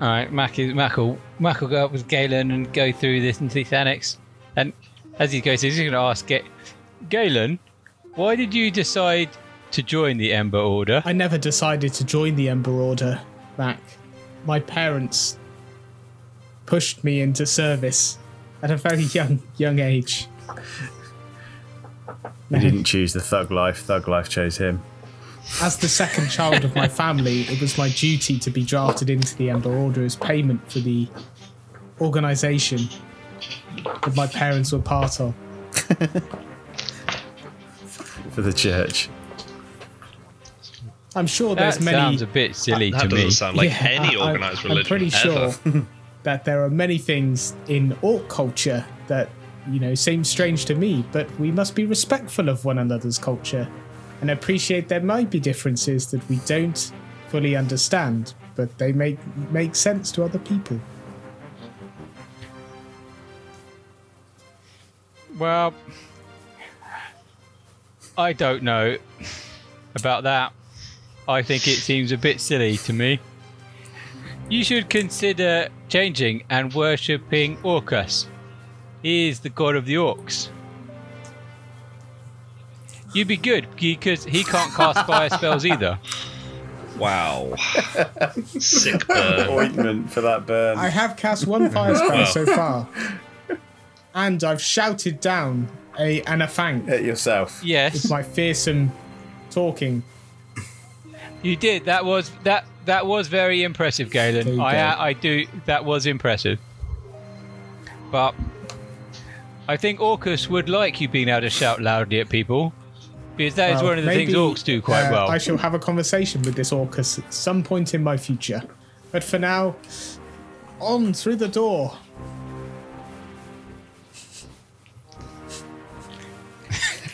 All right, Mac is Mackle. Mac will go up with Galen and go through this into this annex. And as he goes, he's going to ask Ga- Galen, why did you decide to join the Ember Order? I never decided to join the Ember Order, Mac. My parents pushed me into service at a very young young age. He didn't choose the thug life. Thug life chose him. As the second child of my family, it was my duty to be drafted into the Ember Order as payment for the organisation that my parents were part of. for the church. I'm sure That there's many. sounds a bit silly That to doesn't me. sound like Yeah, any I- I- organized religion. I'm pretty ever. sure that there are many things in orc culture that you know seem strange to me, but we must be respectful of one another's culture and appreciate there might be differences that we don't fully understand, but they make make sense to other people. Well, I don't know about that. I think it seems a bit silly to me. You should consider changing and worshipping Orcus. He is the god of the orcs. You'd be good because he can't cast fire spells either. Wow. Sick burn. Ointment for that burn. I have cast one fire spell so far, and I've shouted down a an Afank Hit yourself. Yes, with my fearsome talking. you did. That was that. That was very impressive, Galen. I go. I do. That was impressive. But I think Orcus would like you being able to shout loudly at people, because that is Well, one of the things orcs do quite uh, well. I shall have a conversation with this Orcus at some point in my future. But for now, on through the door.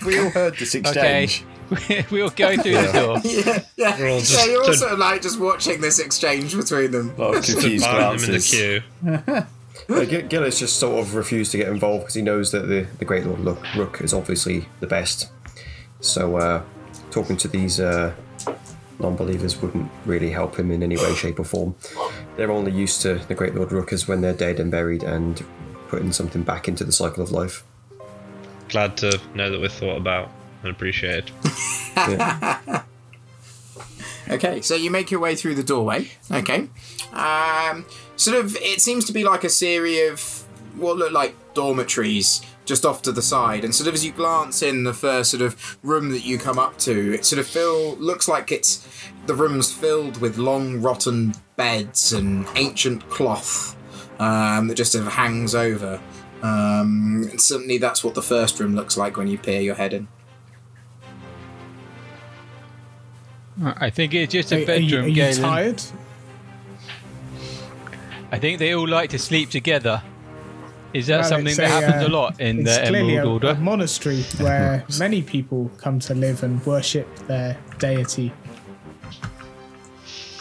We all heard this okay, exchange. we'll go through the door. Yeah, yeah. We're all so just- you're also like just watching this exchange between them. A lot of confused Behind them in the queue. Uh, G- Gillis just sort of refused to get involved because he knows that the, the Great Lord Look, Rook is obviously the best. So uh, talking to these uh, non-believers wouldn't really help him in any way, shape, or form. They're only used to the Great Lord Rook as when they're dead and buried and putting something back into the cycle of life. Glad to know that we're thought about and appreciated. Okay, so you make your way through the doorway. Okay. Um, sort of, it seems to be like a series of what look like dormitories just off to the side. And sort of as you glance in the first sort of room that you come up to, it sort of feel looks like it's the room's filled with long rotten beds and ancient cloth um, that just sort of hangs over. Um, and certainly that's what the first room looks like when you peer your head in. I think it's just Are, a are you, bedroom, are you Galen. tired? I think they all like to sleep together. Is that Well, something that a, happens uh, a lot in it's the clearly Emerald a, a monastery where many people come to live and worship their deity.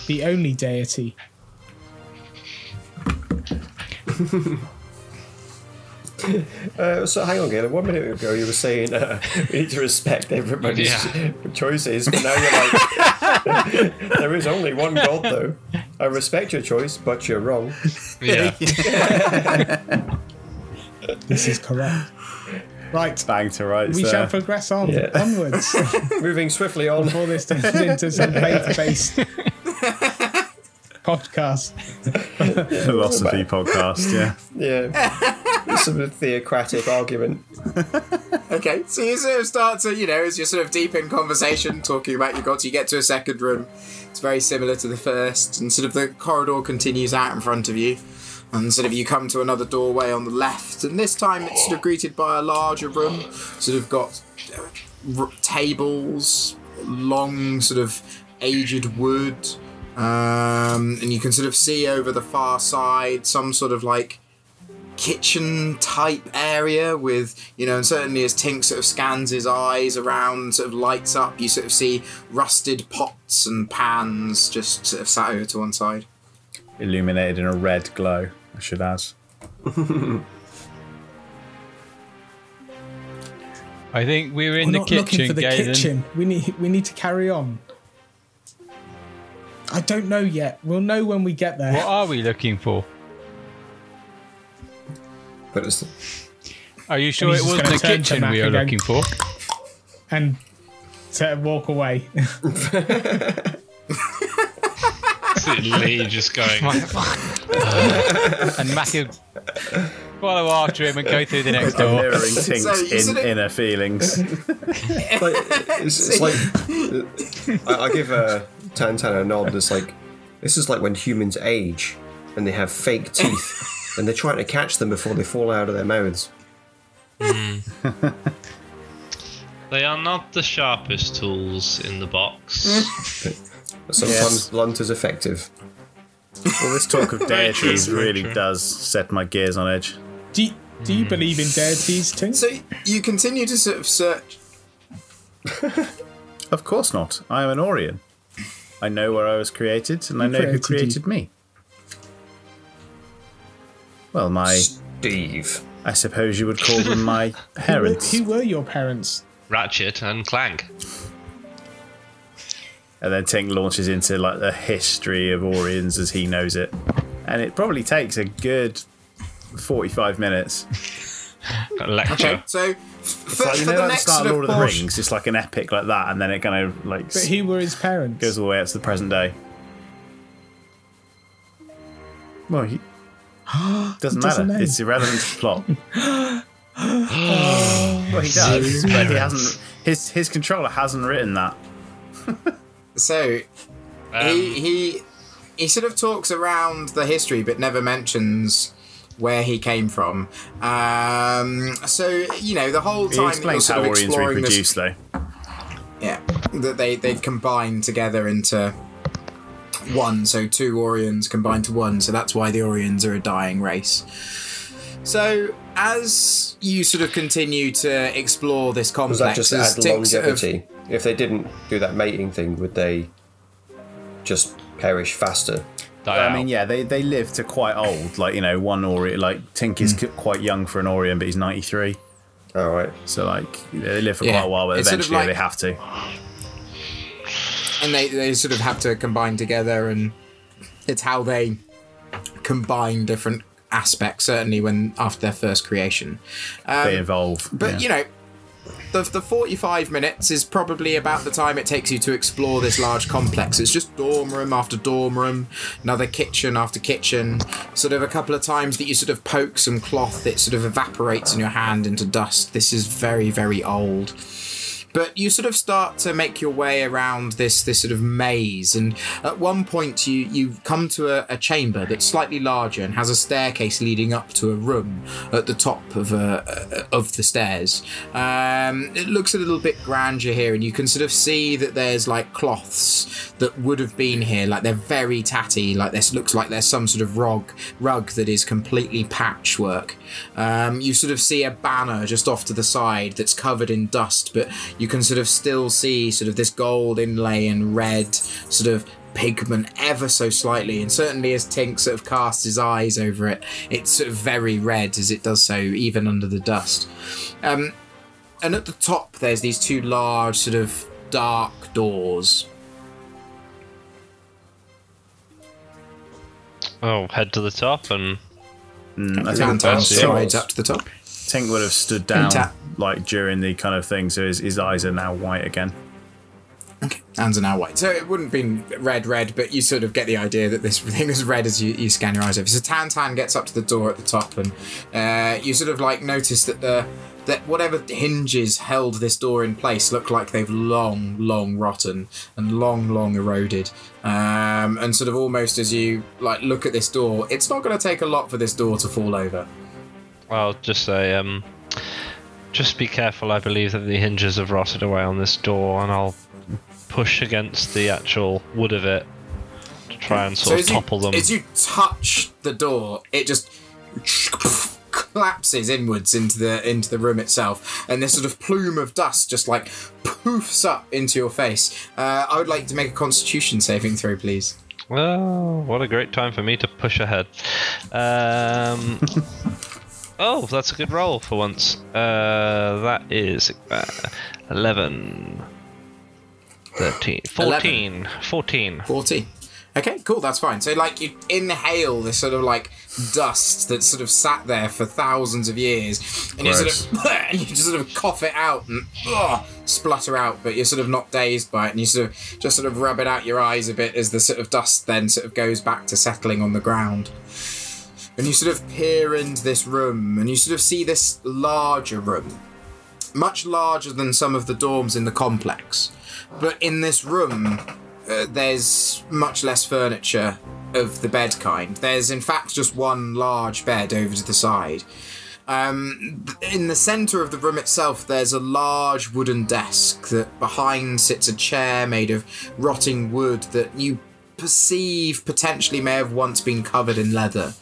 The only deity. Uh, so hang on, Galen. One minute ago you were saying uh, we need to respect everybody's Yeah. choices, but now you're like, there is only one God, though. I respect your choice, but you're wrong. Yeah. This is correct. Right, Bang to right. we there. shall progress on Yeah. onwards Moving swiftly on. before this turns into some faith-based podcast. Philosophy podcast, yeah. Yeah. Some theocratic argument. Okay, so you sort of start to, you know, as you're sort of deep in conversation, talking about your gods, you get to a second room. It's very similar to the first, and sort of the corridor continues out in front of you. And sort of you come to another doorway on the left, and this time it's sort of greeted by a larger room. Sort of got uh, r- tables, long sort of aged wood, um, and you can sort of see over the far side some sort of like kitchen type area with you know and certainly as Tink sort of scans his eyes around sort of lights up you sort of see rusted pots and pans just sort of sat over to one side Illuminated in a red glow, I should add. I think we're in We're the not kitchen, looking for the Galen. kitchen. We need we need to carry on. I don't know yet. We'll know when we get there. What are we looking for? But it's, Are you sure it wasn't the kitchen we are looking for? And to walk away. Lee just going. and Mac will follow after him and go through the next I'm door. mirroring Tink's So in, sort inner feelings. like, it's, it's like I, I give uh, a Tantan a nod. It's like this is like when humans age and they have fake teeth and they're trying to catch them before they fall out of their mouths. Hmm. They are not the sharpest tools in the box. But sometimes blunt is effective. Well, this talk of deities really does set my gears on edge. do you, do you hmm. believe in deities too? so you continue to sort of search Of course not. I am an Orion. I know where I was created, and I Who know who created you? created me. Well, my. Steve. I suppose you would call them my Who were, parents. who were your parents? Ratchet and Clank. And then Tink launches into like the history of Orions as he knows it. And it probably takes a good 45 minutes. Lecture. Okay, so For, Like, you for know, the at the start of of Lord of the portion- Rings, it's like an epic like that, and then it kind of like But who were his parents? goes all the way up to the present day. Well, he doesn't doesn't matter. know. It's irrelevant to the plot. well, he does, but he hasn't. His his controller hasn't written that. So he he he sort of talks around the history, but never mentions where he came from. Um, so you know the whole time you're explains how of Orions exploring this though. Yeah, that they they combine together into one. So two Orions combined to one. So that's why the Orions are a dying race. So as you sort of continue to explore this Does complex, that just as add Tix sort of- longevity? If they didn't do that mating thing, would they just perish faster? Die I out. mean, yeah, they, they live to quite old. Like you know, one Orion, like Tink is Hmm. quite young for an Orion, but he's ninety three. All right. So like they live for Yeah, quite a while, but it's sort of eventually like- they have to. And they, they sort of have to combine together and it's how they combine different aspects certainly when after their first creation um, they evolve. but yeah. you know the, the 45 minutes is probably about the time it takes you to explore this large complex. It's just dorm room after dorm room, another kitchen after kitchen. Sort of a couple of times that you sort of poke some cloth, it sort of evaporates in your hand into dust. This is very, very old. But you sort of start to make your way around this this sort of maze, and at one point you you come to a, a chamber that's slightly larger and has a staircase leading up to a room at the top of a, of the stairs. Um, it looks a little bit grandeur here, and you can sort of see that there's like cloths that would have been here, like they're very tatty, like this looks like there's some sort of rug rug that is completely patchwork. Um, you sort of see a banner just off to the side that's covered in dust, but you can sort of still see sort of this gold inlay and red sort of pigment ever so slightly and certainly as Tink sort of casts his eyes over it it's sort of very red as it does so even under the dust um, and at the top there's these two large sort of dark doors oh, head to the top and Mm, I think Tantan yeah. strides up to the top Tink would have stood down Tap. Like during the kind of thing, so his, his eyes are now white again. Okay, hands are now white. So it wouldn't have been red, red, but you sort of get the idea that this thing is red as you, you scan your eyes over. So Tan Tan gets up to the door at the top, and uh, you sort of like notice that the that whatever hinges held this door in place look like they've long, long rotten and long, long eroded. Um, and sort of almost as you like look at this door, it's not going to take a lot for this door to fall over. I'll just say, um, just be careful. I believe that the hinges have rotted away on this door, and I'll push against the actual wood of it to try and sort of as you, topple them. As you touch the door, it just collapses inwards into the into the room itself, and this sort of plume of dust just like poofs up into your face. Uh, I would like to make a Constitution saving throw, please. Oh, what a great time for me to push ahead. Um, oh, that's a good roll for once. Uh, that is uh, 11, 13, 14. 14. 40. Okay, cool, that's fine. So, like, you inhale this sort of like dust that's sort of sat there for thousands of years, and you sort of and you just sort of cough it out and splutter out, but you're sort of not dazed by it, and you sort of just sort of rub it out your eyes a bit as the sort of dust then sort of goes back to settling on the ground. And you sort of peer into this room, and you sort of see this larger room, much larger than some of the dorms in the complex. But in this room, uh, there's much less furniture of the bed kind. There's, in fact, just one large bed over to the side. Um, in the centre of the room itself, there's a large wooden desk that behind sits a chair made of rotting wood that you perceive potentially may have once been covered in leather.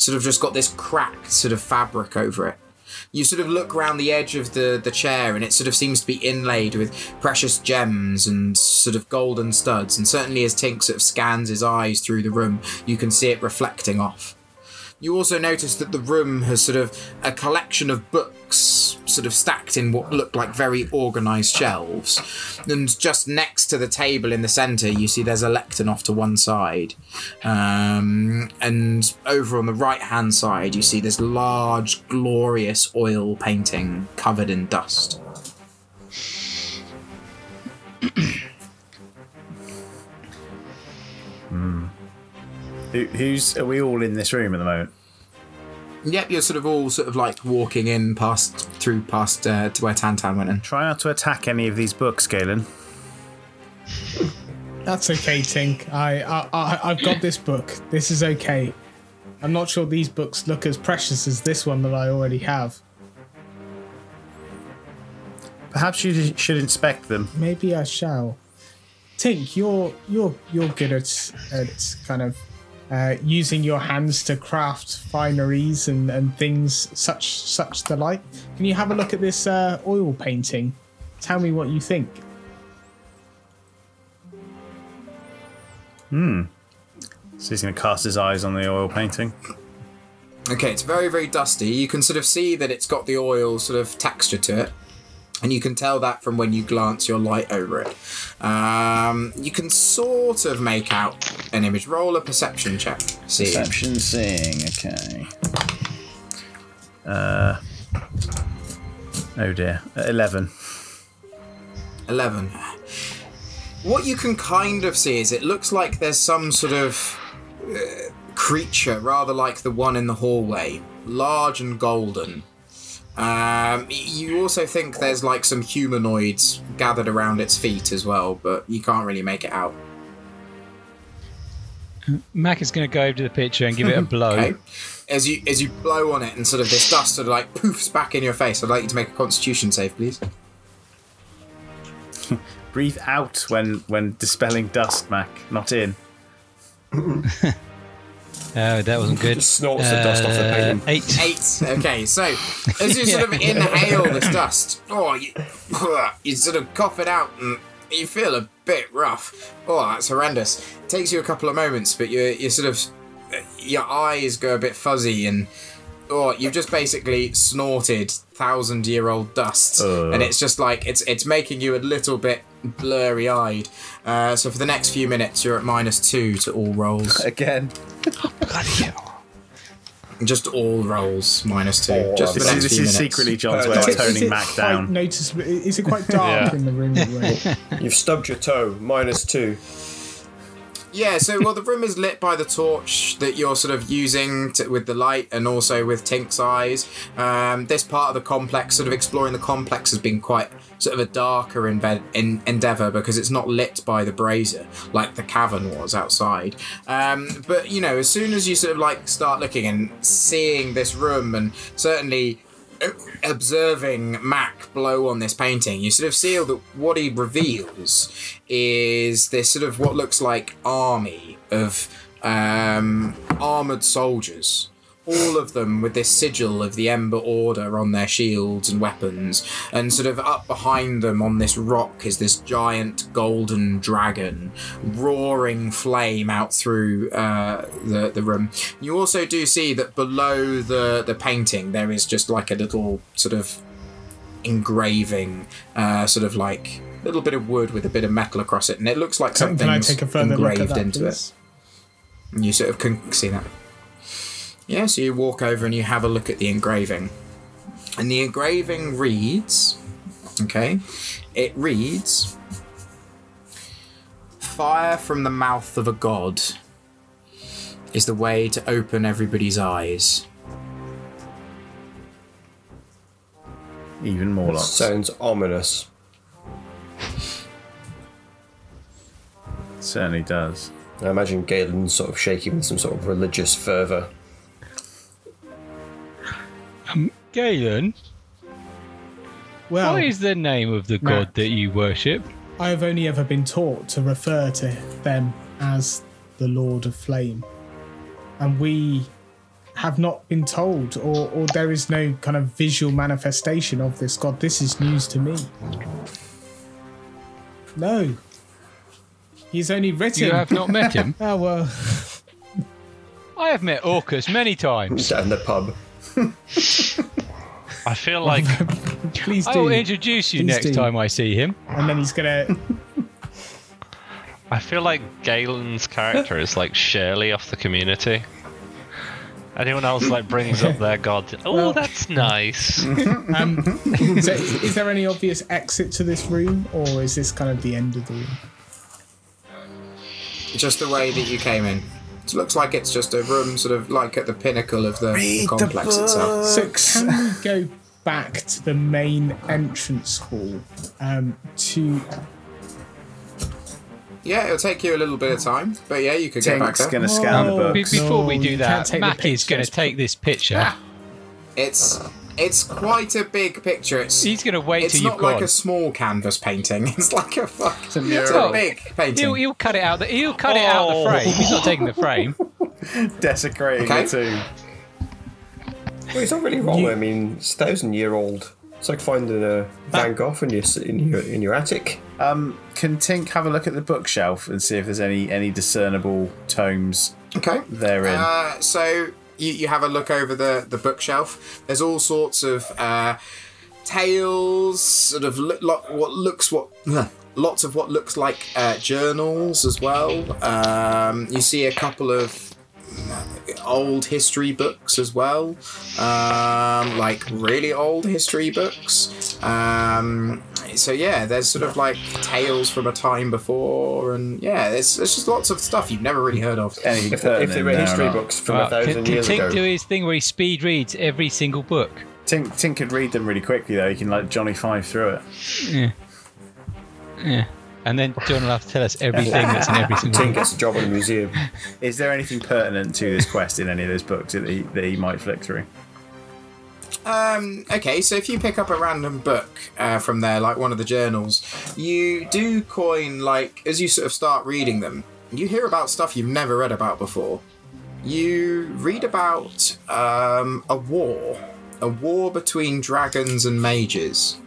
Sort of just got this cracked sort of fabric over it you sort of look around the edge of the, the chair and it sort of seems to be inlaid with precious gems and sort of golden studs and certainly as Tink sort of scans his eyes through the room you can see it reflecting off. You also notice that the room has sort of a collection of books books sort of stacked in what looked like very organized shelves. And just next to the table in the center, you see there's a lectern off to one side. Um, and over on the right hand side, you see this large, glorious oil painting covered in dust. Who, who's are we all in this room at the moment? Yep, you're sort of all sort of like walking in past through past uh, to where Tantan went in. Try not to attack any of these books, Galen. That's okay, Tink. I, I, I I've got this book. This is okay. I'm not sure these books look as precious as this one that I already have. Perhaps you should inspect them. Maybe I shall. Tink, you're you're you're good at at kind of uh, using your hands to craft fineries and, and things such such the like. Can you have a look at this uh, oil painting? Tell me what you think. Hmm. So he's going to cast his eyes on the oil painting. Okay, it's very, very dusty. You can sort of see that it's got the oil sort of texture to it. And you can tell that from when you glance your light over it. Um, you can sort of make out an image. Roll a perception check. See. Perception seeing. Okay. Uh. Oh dear. Uh, Eleven. 11. What you can kind of see is it looks like there's some sort of uh, creature, rather like the one in the hallway, large and golden. Um, you also think there's like some humanoids gathered around its feet as well, but you can't really make it out. Mac is going to go over to the picture and give it a blow. Okay. As you as you blow on it and sort of this dust sort of like poofs back in your face, I'd like you to make a Constitution save, please. Breathe out when when dispelling dust, Mac. Not in. Oh, that wasn't good. Just snorts the dust off the Uh, painting. Eight. Eight. Okay, so as you sort of inhale this dust, oh, you, you sort of cough it out and you feel a bit rough. Oh, that's horrendous. takes you a couple of moments, but you you sort of your eyes go a bit fuzzy and oh, you've just basically snorted thousand year old dust, Ugh. and it's just like it's it's making you a little bit blurry eyed. Uh, so for the next few minutes, you're at minus two to all rolls. Again. Just all rolls minus two. Oh, just for This the is, this is secretly John's Uh, way of is it- toning Mac down. noticeable? Is it quite dark Yeah. in the room? that You've stubbed your toe. Minus two. Yeah, so well, the room is lit by the torch that you're sort of using to, with the light, and also with Tink's eyes. Um, this part of the complex, sort of exploring the complex, has been quite sort of a darker inve- in, endeavor because it's not lit by the brazier like the cavern was outside. Um, but you know, as soon as you sort of like start looking and seeing this room, and certainly observing Mac blow on this painting, you sort of see that what he reveals is this sort of what looks like army of um, armored soldiers. All of them with this sigil of the Ember Order on their shields and weapons, and sort of up behind them on this rock is this giant golden dragon, roaring flame out through uh, the the room. You also do see that below the the painting there is just like a little sort of engraving, uh, sort of like a little bit of wood with a bit of metal across it, and it looks like Can, something's can I take a further look engraved at that, into it. please? And you sort of can see that. Yeah, so you walk over and you have a look at the engraving. And the engraving reads, okay, it reads Fire from the mouth of a god is the way to open everybody's eyes. Even more lots. Sounds ominous. Certainly does. I imagine Galen's sort of shaking with some sort of religious fervour. Um, Galen, Well, what is the name of the god Mac. that you worship? I have only ever been taught to refer to them as the Lord of Flame. And we have not been told, or, or there is no kind of visual manifestation of this god. This is news to me. No. He's only written. You have not met him. Oh, well. I have met Orcus many times. Down the pub. I feel like Please do. I will introduce you Please next do. time I see him. and then he's gonna. I feel like Galen's character is like Shirley off the Community. Anyone else like brings up their god? Oh, Well- that's nice. Um, so is there any obvious exit to this room, or is this kind of the end of the room? Just the way that you came in. It looks like it's just a room, sort of like at the pinnacle of the the complex itself. So can we go back to the main entrance hall um, to Yeah, it'll take you a little bit of time, but yeah, you could get back Tink's there. going to scan the Whoa. Be- books. before we No, do you that, can't take the Mac is going to pictures. take this picture. It's it's quite a big picture. It's He's going to wait it's till you've It's not like gone. a small canvas painting. It's like a fuck. It's a, mural. big painting. He'll, he'll cut it out. The, he'll cut it out of the Oh. frame. He's not taking the frame. Desecrating Okay. the tomb. Well, it's not really wrong. I mean, it's a thousand year old. It's like finding a Van Gogh in your in your in your attic. Um, can Tink have a look at the bookshelf and see if there's any any discernible tomes Okay. therein? Uh, so you, you have a look over the, the bookshelf. There's all sorts of uh, tales, sort of lo- lo- what looks what. Lots of what looks like uh, journals as well. Um, you see a couple of old history books as well, um, like really old history books. Um, so yeah, there's sort of like tales from a time before, and yeah, there's, there's just lots of stuff you've never really heard of. Anything If, if pertinent they were history not? books from Well, a thousand can, can years Tink ago, do his thing where he speed reads every single book? Tink, Tink could read them really quickly though. He can like Johnny Five through it. Yeah. Yeah. And then John will have to tell us everything that's in every single Tink book. gets a job at a museum. Is there anything pertinent to this quest in any of those books that he, that he might flick through? Um, okay, so if you pick up a random book uh, from there, like one of the journals, you do coin, like, as you sort of start reading them, you hear about stuff you've never read about before. You read about um, a war, a war between dragons and mages.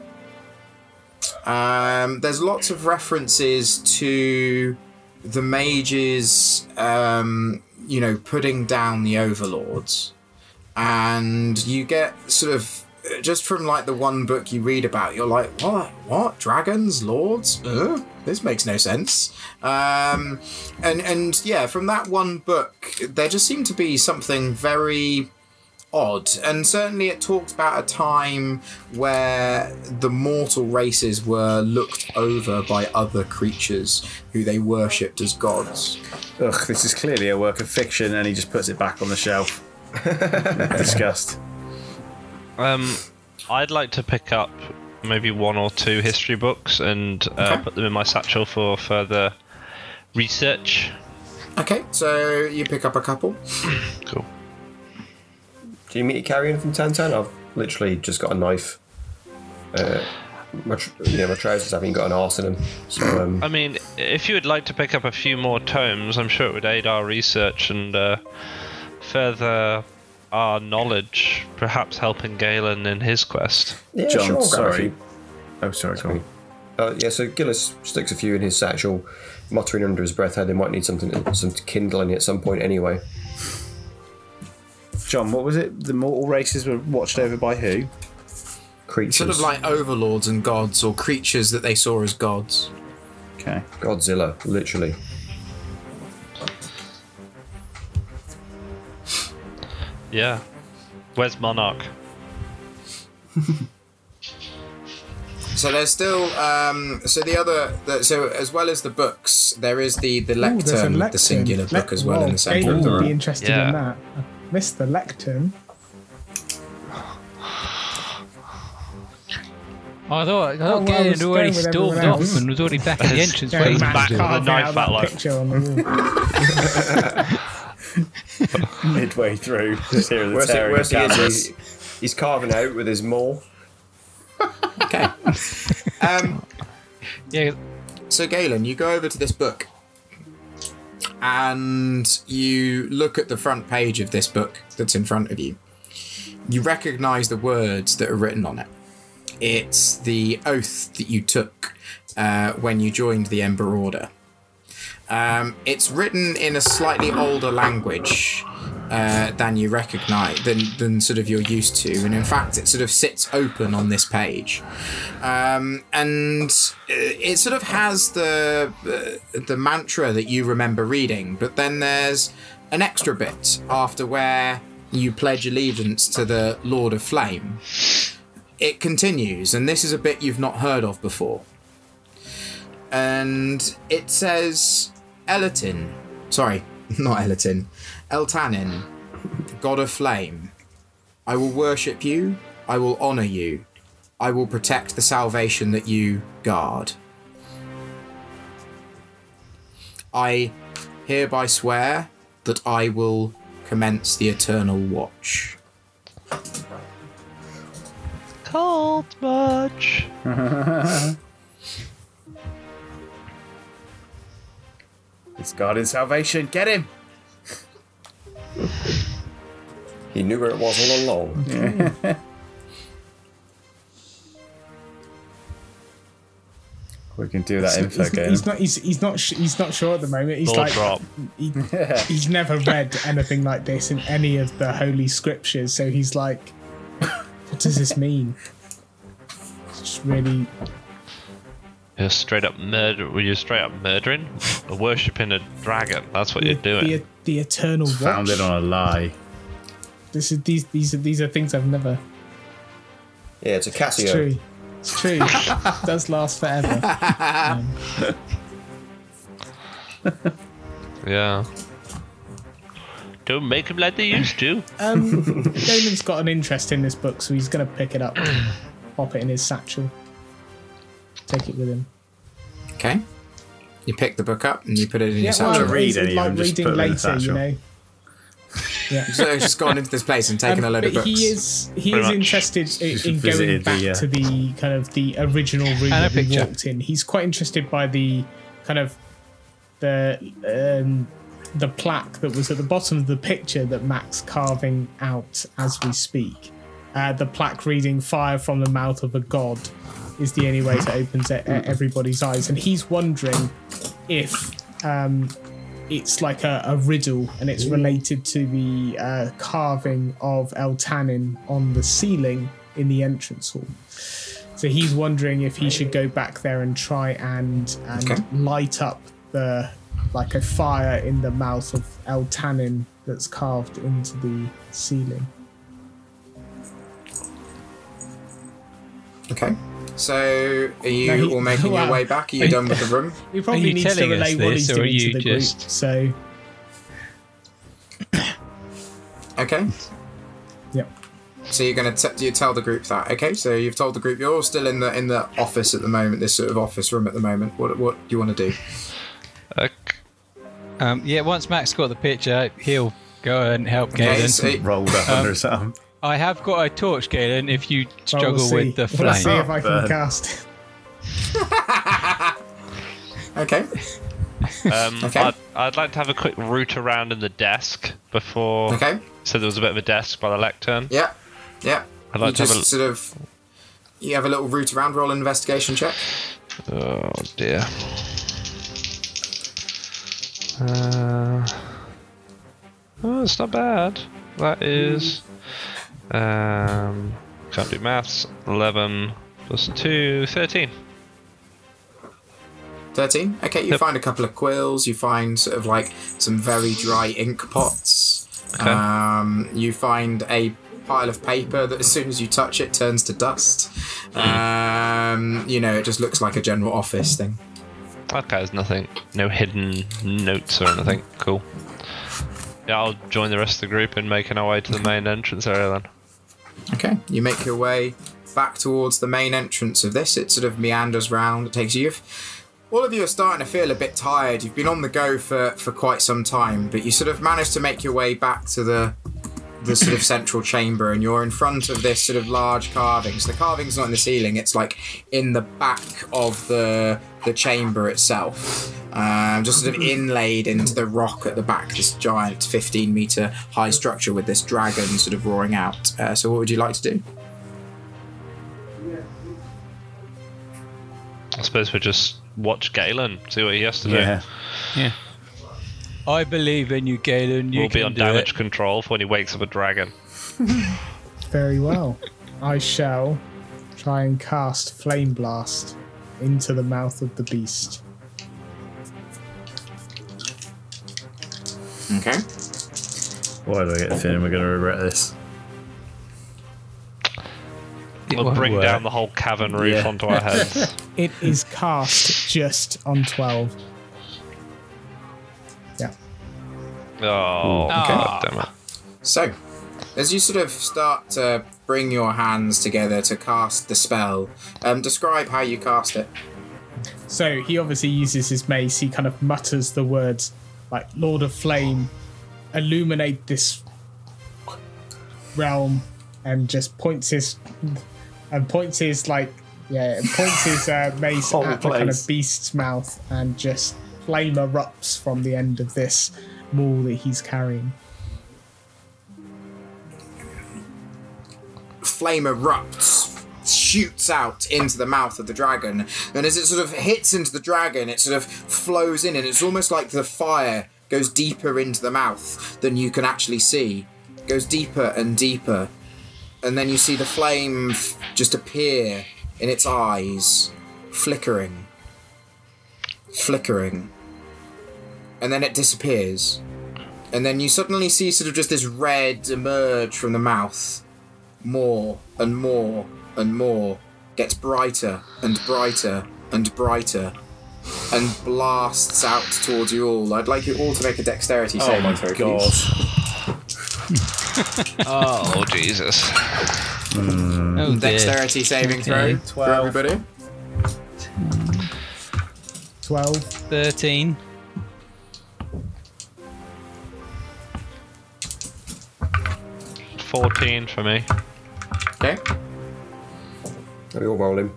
Um, there's lots of references to the mages, um, you know, putting down the overlords. And you get sort of just from like the one book you read about you're like what? What? Dragons? Lords? Uh, this makes no sense. Um and and yeah from that one book there just seemed to be something very odd and certainly it talks about a time where the mortal races were looked over by other creatures who they worshipped as gods Ugh, this is clearly a work of fiction, and he just puts it back on the shelf. Disgust. Um, I'd like to pick up maybe one or two history books and uh, Okay. put them in my satchel for further research. okay so you pick up a couple Cool. Do you meet a carrion from Tantan? I've literally just got a knife. Uh, my, tr- you know, my trousers haven't got an arse in them. So, um, I mean, if you would like to pick up a few more tomes, I'm sure it would aid our research and uh, further our knowledge, perhaps helping Galen in his quest. yeah, John, sure, I'll grab a sorry. few. Oh, sorry, go on. Uh, yeah, so Gillis sticks a few in his satchel, muttering under his breath how they might need something, some kindling at some point anyway. John, what was it? The mortal races were watched over by who? Creatures. sort of like overlords and gods or creatures that they saw as gods. Okay. Godzilla, literally. Yeah. Where's Monarch? So there's still um, so the other the, so as well as the books, there is the the Ooh, lectern, the lectern. singular book as well in the centre Galen of the would be interested Yeah. in that. I missed the lectern. I thought, I Oh, thought well, I Galen had already going with stormed off else. and was already back at the entrance Yeah, waiting back with a carving knife out that battler. picture on the wall. Midway through, just hear the Worst, it, tearing worst of he is, he's, he's carving out with his maul. Okay. um, Yeah, so Galen, you go over to this book, and you look at the front page of this book that's in front of you. You recognise the words that are written on it. It's the oath that you took uh, when you joined the Ember Order. Um, it's written in a slightly older language, uh, than you recognise than than sort of you're used to, and in fact, it sort of sits open on this page, um, and it sort of has the uh, the mantra that you remember reading, but then there's an extra bit after where you pledge allegiance to the Lord of Flame. It continues, and this is a bit you've not heard of before. And it says Elatin, sorry, not Elatin, Eltanin, God of Flame. I will worship you, I will honour you, I will protect the salvation that you guard. I hereby swear that I will commence the eternal watch. Cold much. He's in salvation. Get him. He knew where it was all along. We can do that info he's, game. he's not. He's, he's not. sh- He's not sure at the moment. He's Lord like. drop. He, he's never read anything like this in any of the holy scriptures. So he's like, what does this mean? It's just really. You're straight up murder. Were you straight up murdering, or worshipping a dragon? That's what The, you're doing. the, the eternal watch. Founded on a lie. This is these these are these are things I've never. Yeah, it's a It's Casio. true. It's true. it does last forever. Um, Yeah. Don't make him like they used to. um, Damon's got an interest in this book, so he's going to pick it up, pop it in his satchel, take it with him. Okay. You pick the book up and you put it in your well, satchel. read he's any of like just reading put them in the later, you know. Yeah. So it's just gone into this place and taken Um, a load of books. he is he Pretty is much. interested in, in going back the, uh, to the kind of the original room And that he picture. walked in. He's quite interested by the kind of the um, the plaque that was at the bottom of the picture that Max carving out as we speak. Uh, the plaque reading "Fire from the mouth of a god" is the only way to open e- everybody's eyes, and he's wondering if um, it's like a, a riddle and it's related to the uh, carving of Eltanin on the ceiling in the entrance hall. So he's wondering if he should go back there and try and and Okay. light up the like a fire in the mouth of Eltanin that's carved into the ceiling. Okay. So are you No, he- all making your way back? Are you done with the room? He probably you needs to telling us relay what this, he's or are doing to you the just- group. So Okay. yep. So you're gonna t- you tell the group that. Okay. So you've told the group you're all still in the in the office at the moment. This sort of office room at the moment. What what do you want to do? Uh, Um, yeah, once Max got the picture, he'll go and help Okay. Galen. So, Rolled up under his arm. I have got a torch, Galen, if you struggle we'll with the flame. We'll see if I can burn. cast. okay. Um, Okay. I'd, I'd like to have a quick root around in the desk before. Okay. So there was a bit of a desk by the lectern. Yeah. Yeah. I'd like you to have just sort of you have a little route around. Roll an investigation check. Oh dear. Uh, oh, it's not bad. That is. Um, can't do maths. 11 plus 2, 13. 13 okay you Yep. find a couple of quills you find sort of like some very dry ink pots Okay. um, you find a pile of paper that as soon as you touch it turns to dust um, you know it just looks like a general office thing Okay, there's nothing, no hidden notes or anything. Cool. Yeah, I'll join the rest of the group in making our way to the main entrance area then. okay you make your way back towards the main entrance of this. It sort of meanders round it takes you. All of you are starting to feel a bit tired. You've been on the go for for quite some time but you sort of managed to make your way back to the the sort of central chamber and you're in front of this sort of large carving so the carving's not in the ceiling it's like in the back of the the chamber itself um, just sort of inlaid into the rock at the back this giant 15 meter high structure with this dragon sort of roaring out uh, so what would you like to do I suppose we just watch Galen, see what he has to do. Yeah. Yeah. I believe in you, Galen. You we'll be on damage it. control for when he wakes up a dragon. Very well. I shall try and cast Flame Blast into the mouth of the beast. Okay. Why do I get the feeling we're going to regret this? It We'll bring work. down the whole cavern roof Yeah. onto our heads. It is cast just on 12. Oh, god damn it. So, as you sort of start to bring your hands together to cast the spell, um, describe how you cast it. So he obviously uses his mace. He kind of mutters the words like "Lord of Flame, illuminate this realm," and just points his and points his like yeah, and points his uh, mace Whole at the kind of beast's mouth, and just flame erupts from the end of this maul that he's carrying. flame erupts, shoots out into the mouth of the dragon, and as it sort of hits into the dragon, it sort of flows in, and it's almost like the fire goes deeper into the mouth than you can actually see. goes deeper and deeper, and then you see the flame just appear in its eyes, flickering, flickering, and then it disappears. And then you suddenly see sort of just this red emerge from the mouth more and more and more, gets brighter and brighter and brighter, and blasts out towards you all. I'd like you all to make a dexterity Oh saving my throw, god. please. Oh, Jesus. Hmm. Oh. Dexterity saving throw Okay. for Twelve. everybody. Twelve. 13. Fourteen for me. Okay. Are we all rolling?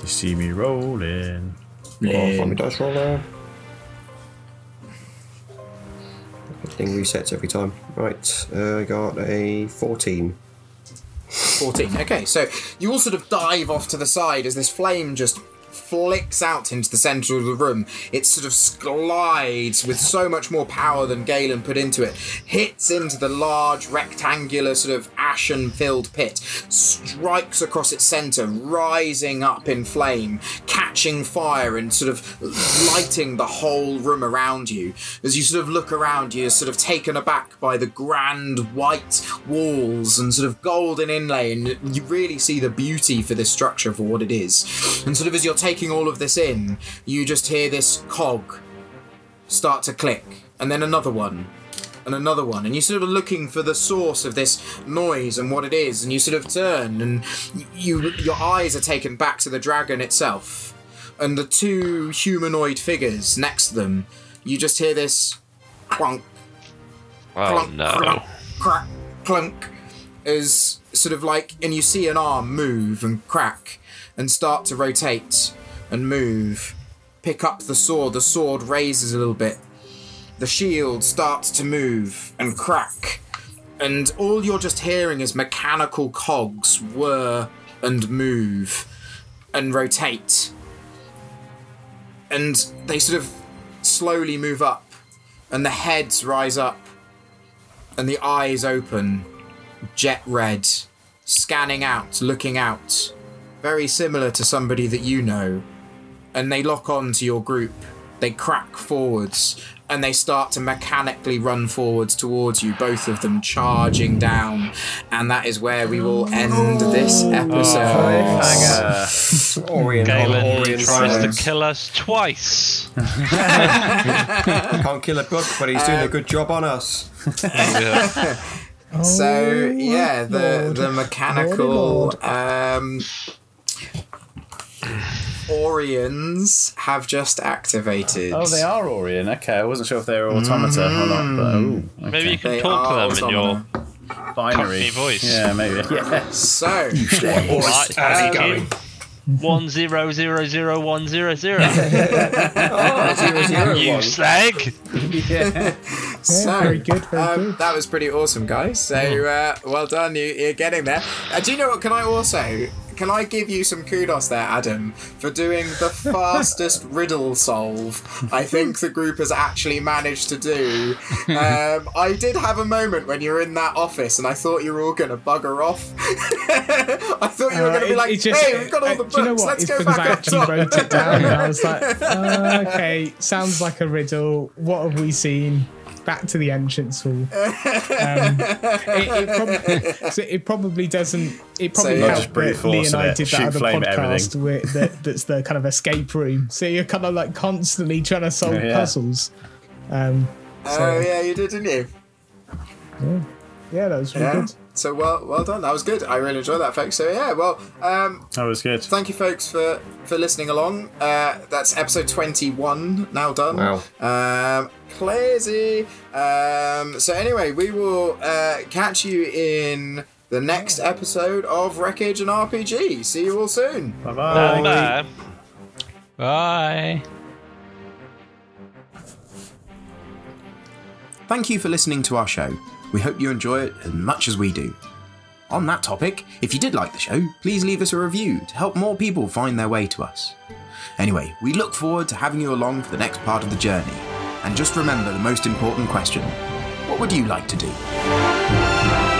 You see me rolling. Oh, find me dice roller. The thing resets every time. Right, uh, I got a 14. 14. Okay, so you all sort of dive off to the side as this flame just flicks out into the centre of the room. It sort of glides with so much more power than Galen put into it, hits into the large rectangular sort of ashen filled pit, strikes across its centre, rising up in flame, catching fire and sort of lighting the whole room around you. As you sort of look around, you're sort of taken aback by the grand white walls and sort of golden inlay, and you really see the beauty for this structure for what it is. And sort of as you're taking all of this in, you just hear this cog start to click, and then another one, and another one, and you're sort of looking for the source of this noise and what it is, and you sort of turn, and you your eyes are taken back to the dragon itself, and the two humanoid figures next to them. You just hear this clunk, Oh clunk, no. clunk, crack, clunk, as sort of like, and you see an arm move and crack and start to rotate and move. Pick up the sword, the sword raises a little bit. The shield starts to move and crack. And all you're just hearing is mechanical cogs whir and move and rotate. And they sort of slowly move up, and the heads rise up, and the eyes open, jet red, scanning out, looking out, very similar to somebody that you know. And they lock on to your group. They crack forwards and they start to mechanically run forwards towards you, both of them charging down. And that is where we will end this episode. Cliffhanger. Orion on Galen Orion tries sides. to kill us twice. Can't kill a book, but he's doing a good job on us. Yeah. So yeah, the the mechanical um, Orions have just activated. Oh, they are Orion. Okay, I wasn't sure if they were automata or not, but oh, okay. Maybe you can They talk are to them in your automata. binary Cockney voice. Yeah, maybe. Yeah. So Right, how's it going? one zero zero zero one zero zero. Oh, zero, zero, you one. slag. Yeah, So, very good, very um, good. that was pretty awesome, guys. So uh, well done, you, you're getting there. Uh, do you know what? Can I also can I give you some kudos there, Adam, for doing the fastest riddle solve I think the group has actually managed to do. Um, I did have a moment when you were in that office, and I thought you were all going to bugger off. I thought you were Uh, going to be like, just- "Hey, we've got all uh, the do you know what? Let's It's go back I actually top." wrote it down I was like, uh, okay, sounds like a riddle. What have we seen? Back to the entrance hall. Um, it, it, prob- so it probably doesn't. It probably yeah. helped Just brute that Lee and I did shoot that other podcast with, that, that's the kind of escape room. So you're kind of like constantly trying to solve Yeah. puzzles. Um, Oh yeah, you did, didn't you? yeah, that was really Yeah. good. So well, well done. That was good. I really enjoyed that, folks. So yeah, well, um, That was good. thank you, folks, for for listening along. Uh, that's episode twenty one now done. Wow. Um, crazy. Um, so anyway, we will uh, catch you in the next episode of Wreckage and RPG. See you all soon. Bye bye. Bye. Bye. Thank you for listening to our show. We hope you enjoy it as much as we do. On that topic, if you did like the show, please leave us a review to help more people find their way to us. Anyway, we look forward to having you along for the next part of the journey. And just remember the most important question what would you like to do?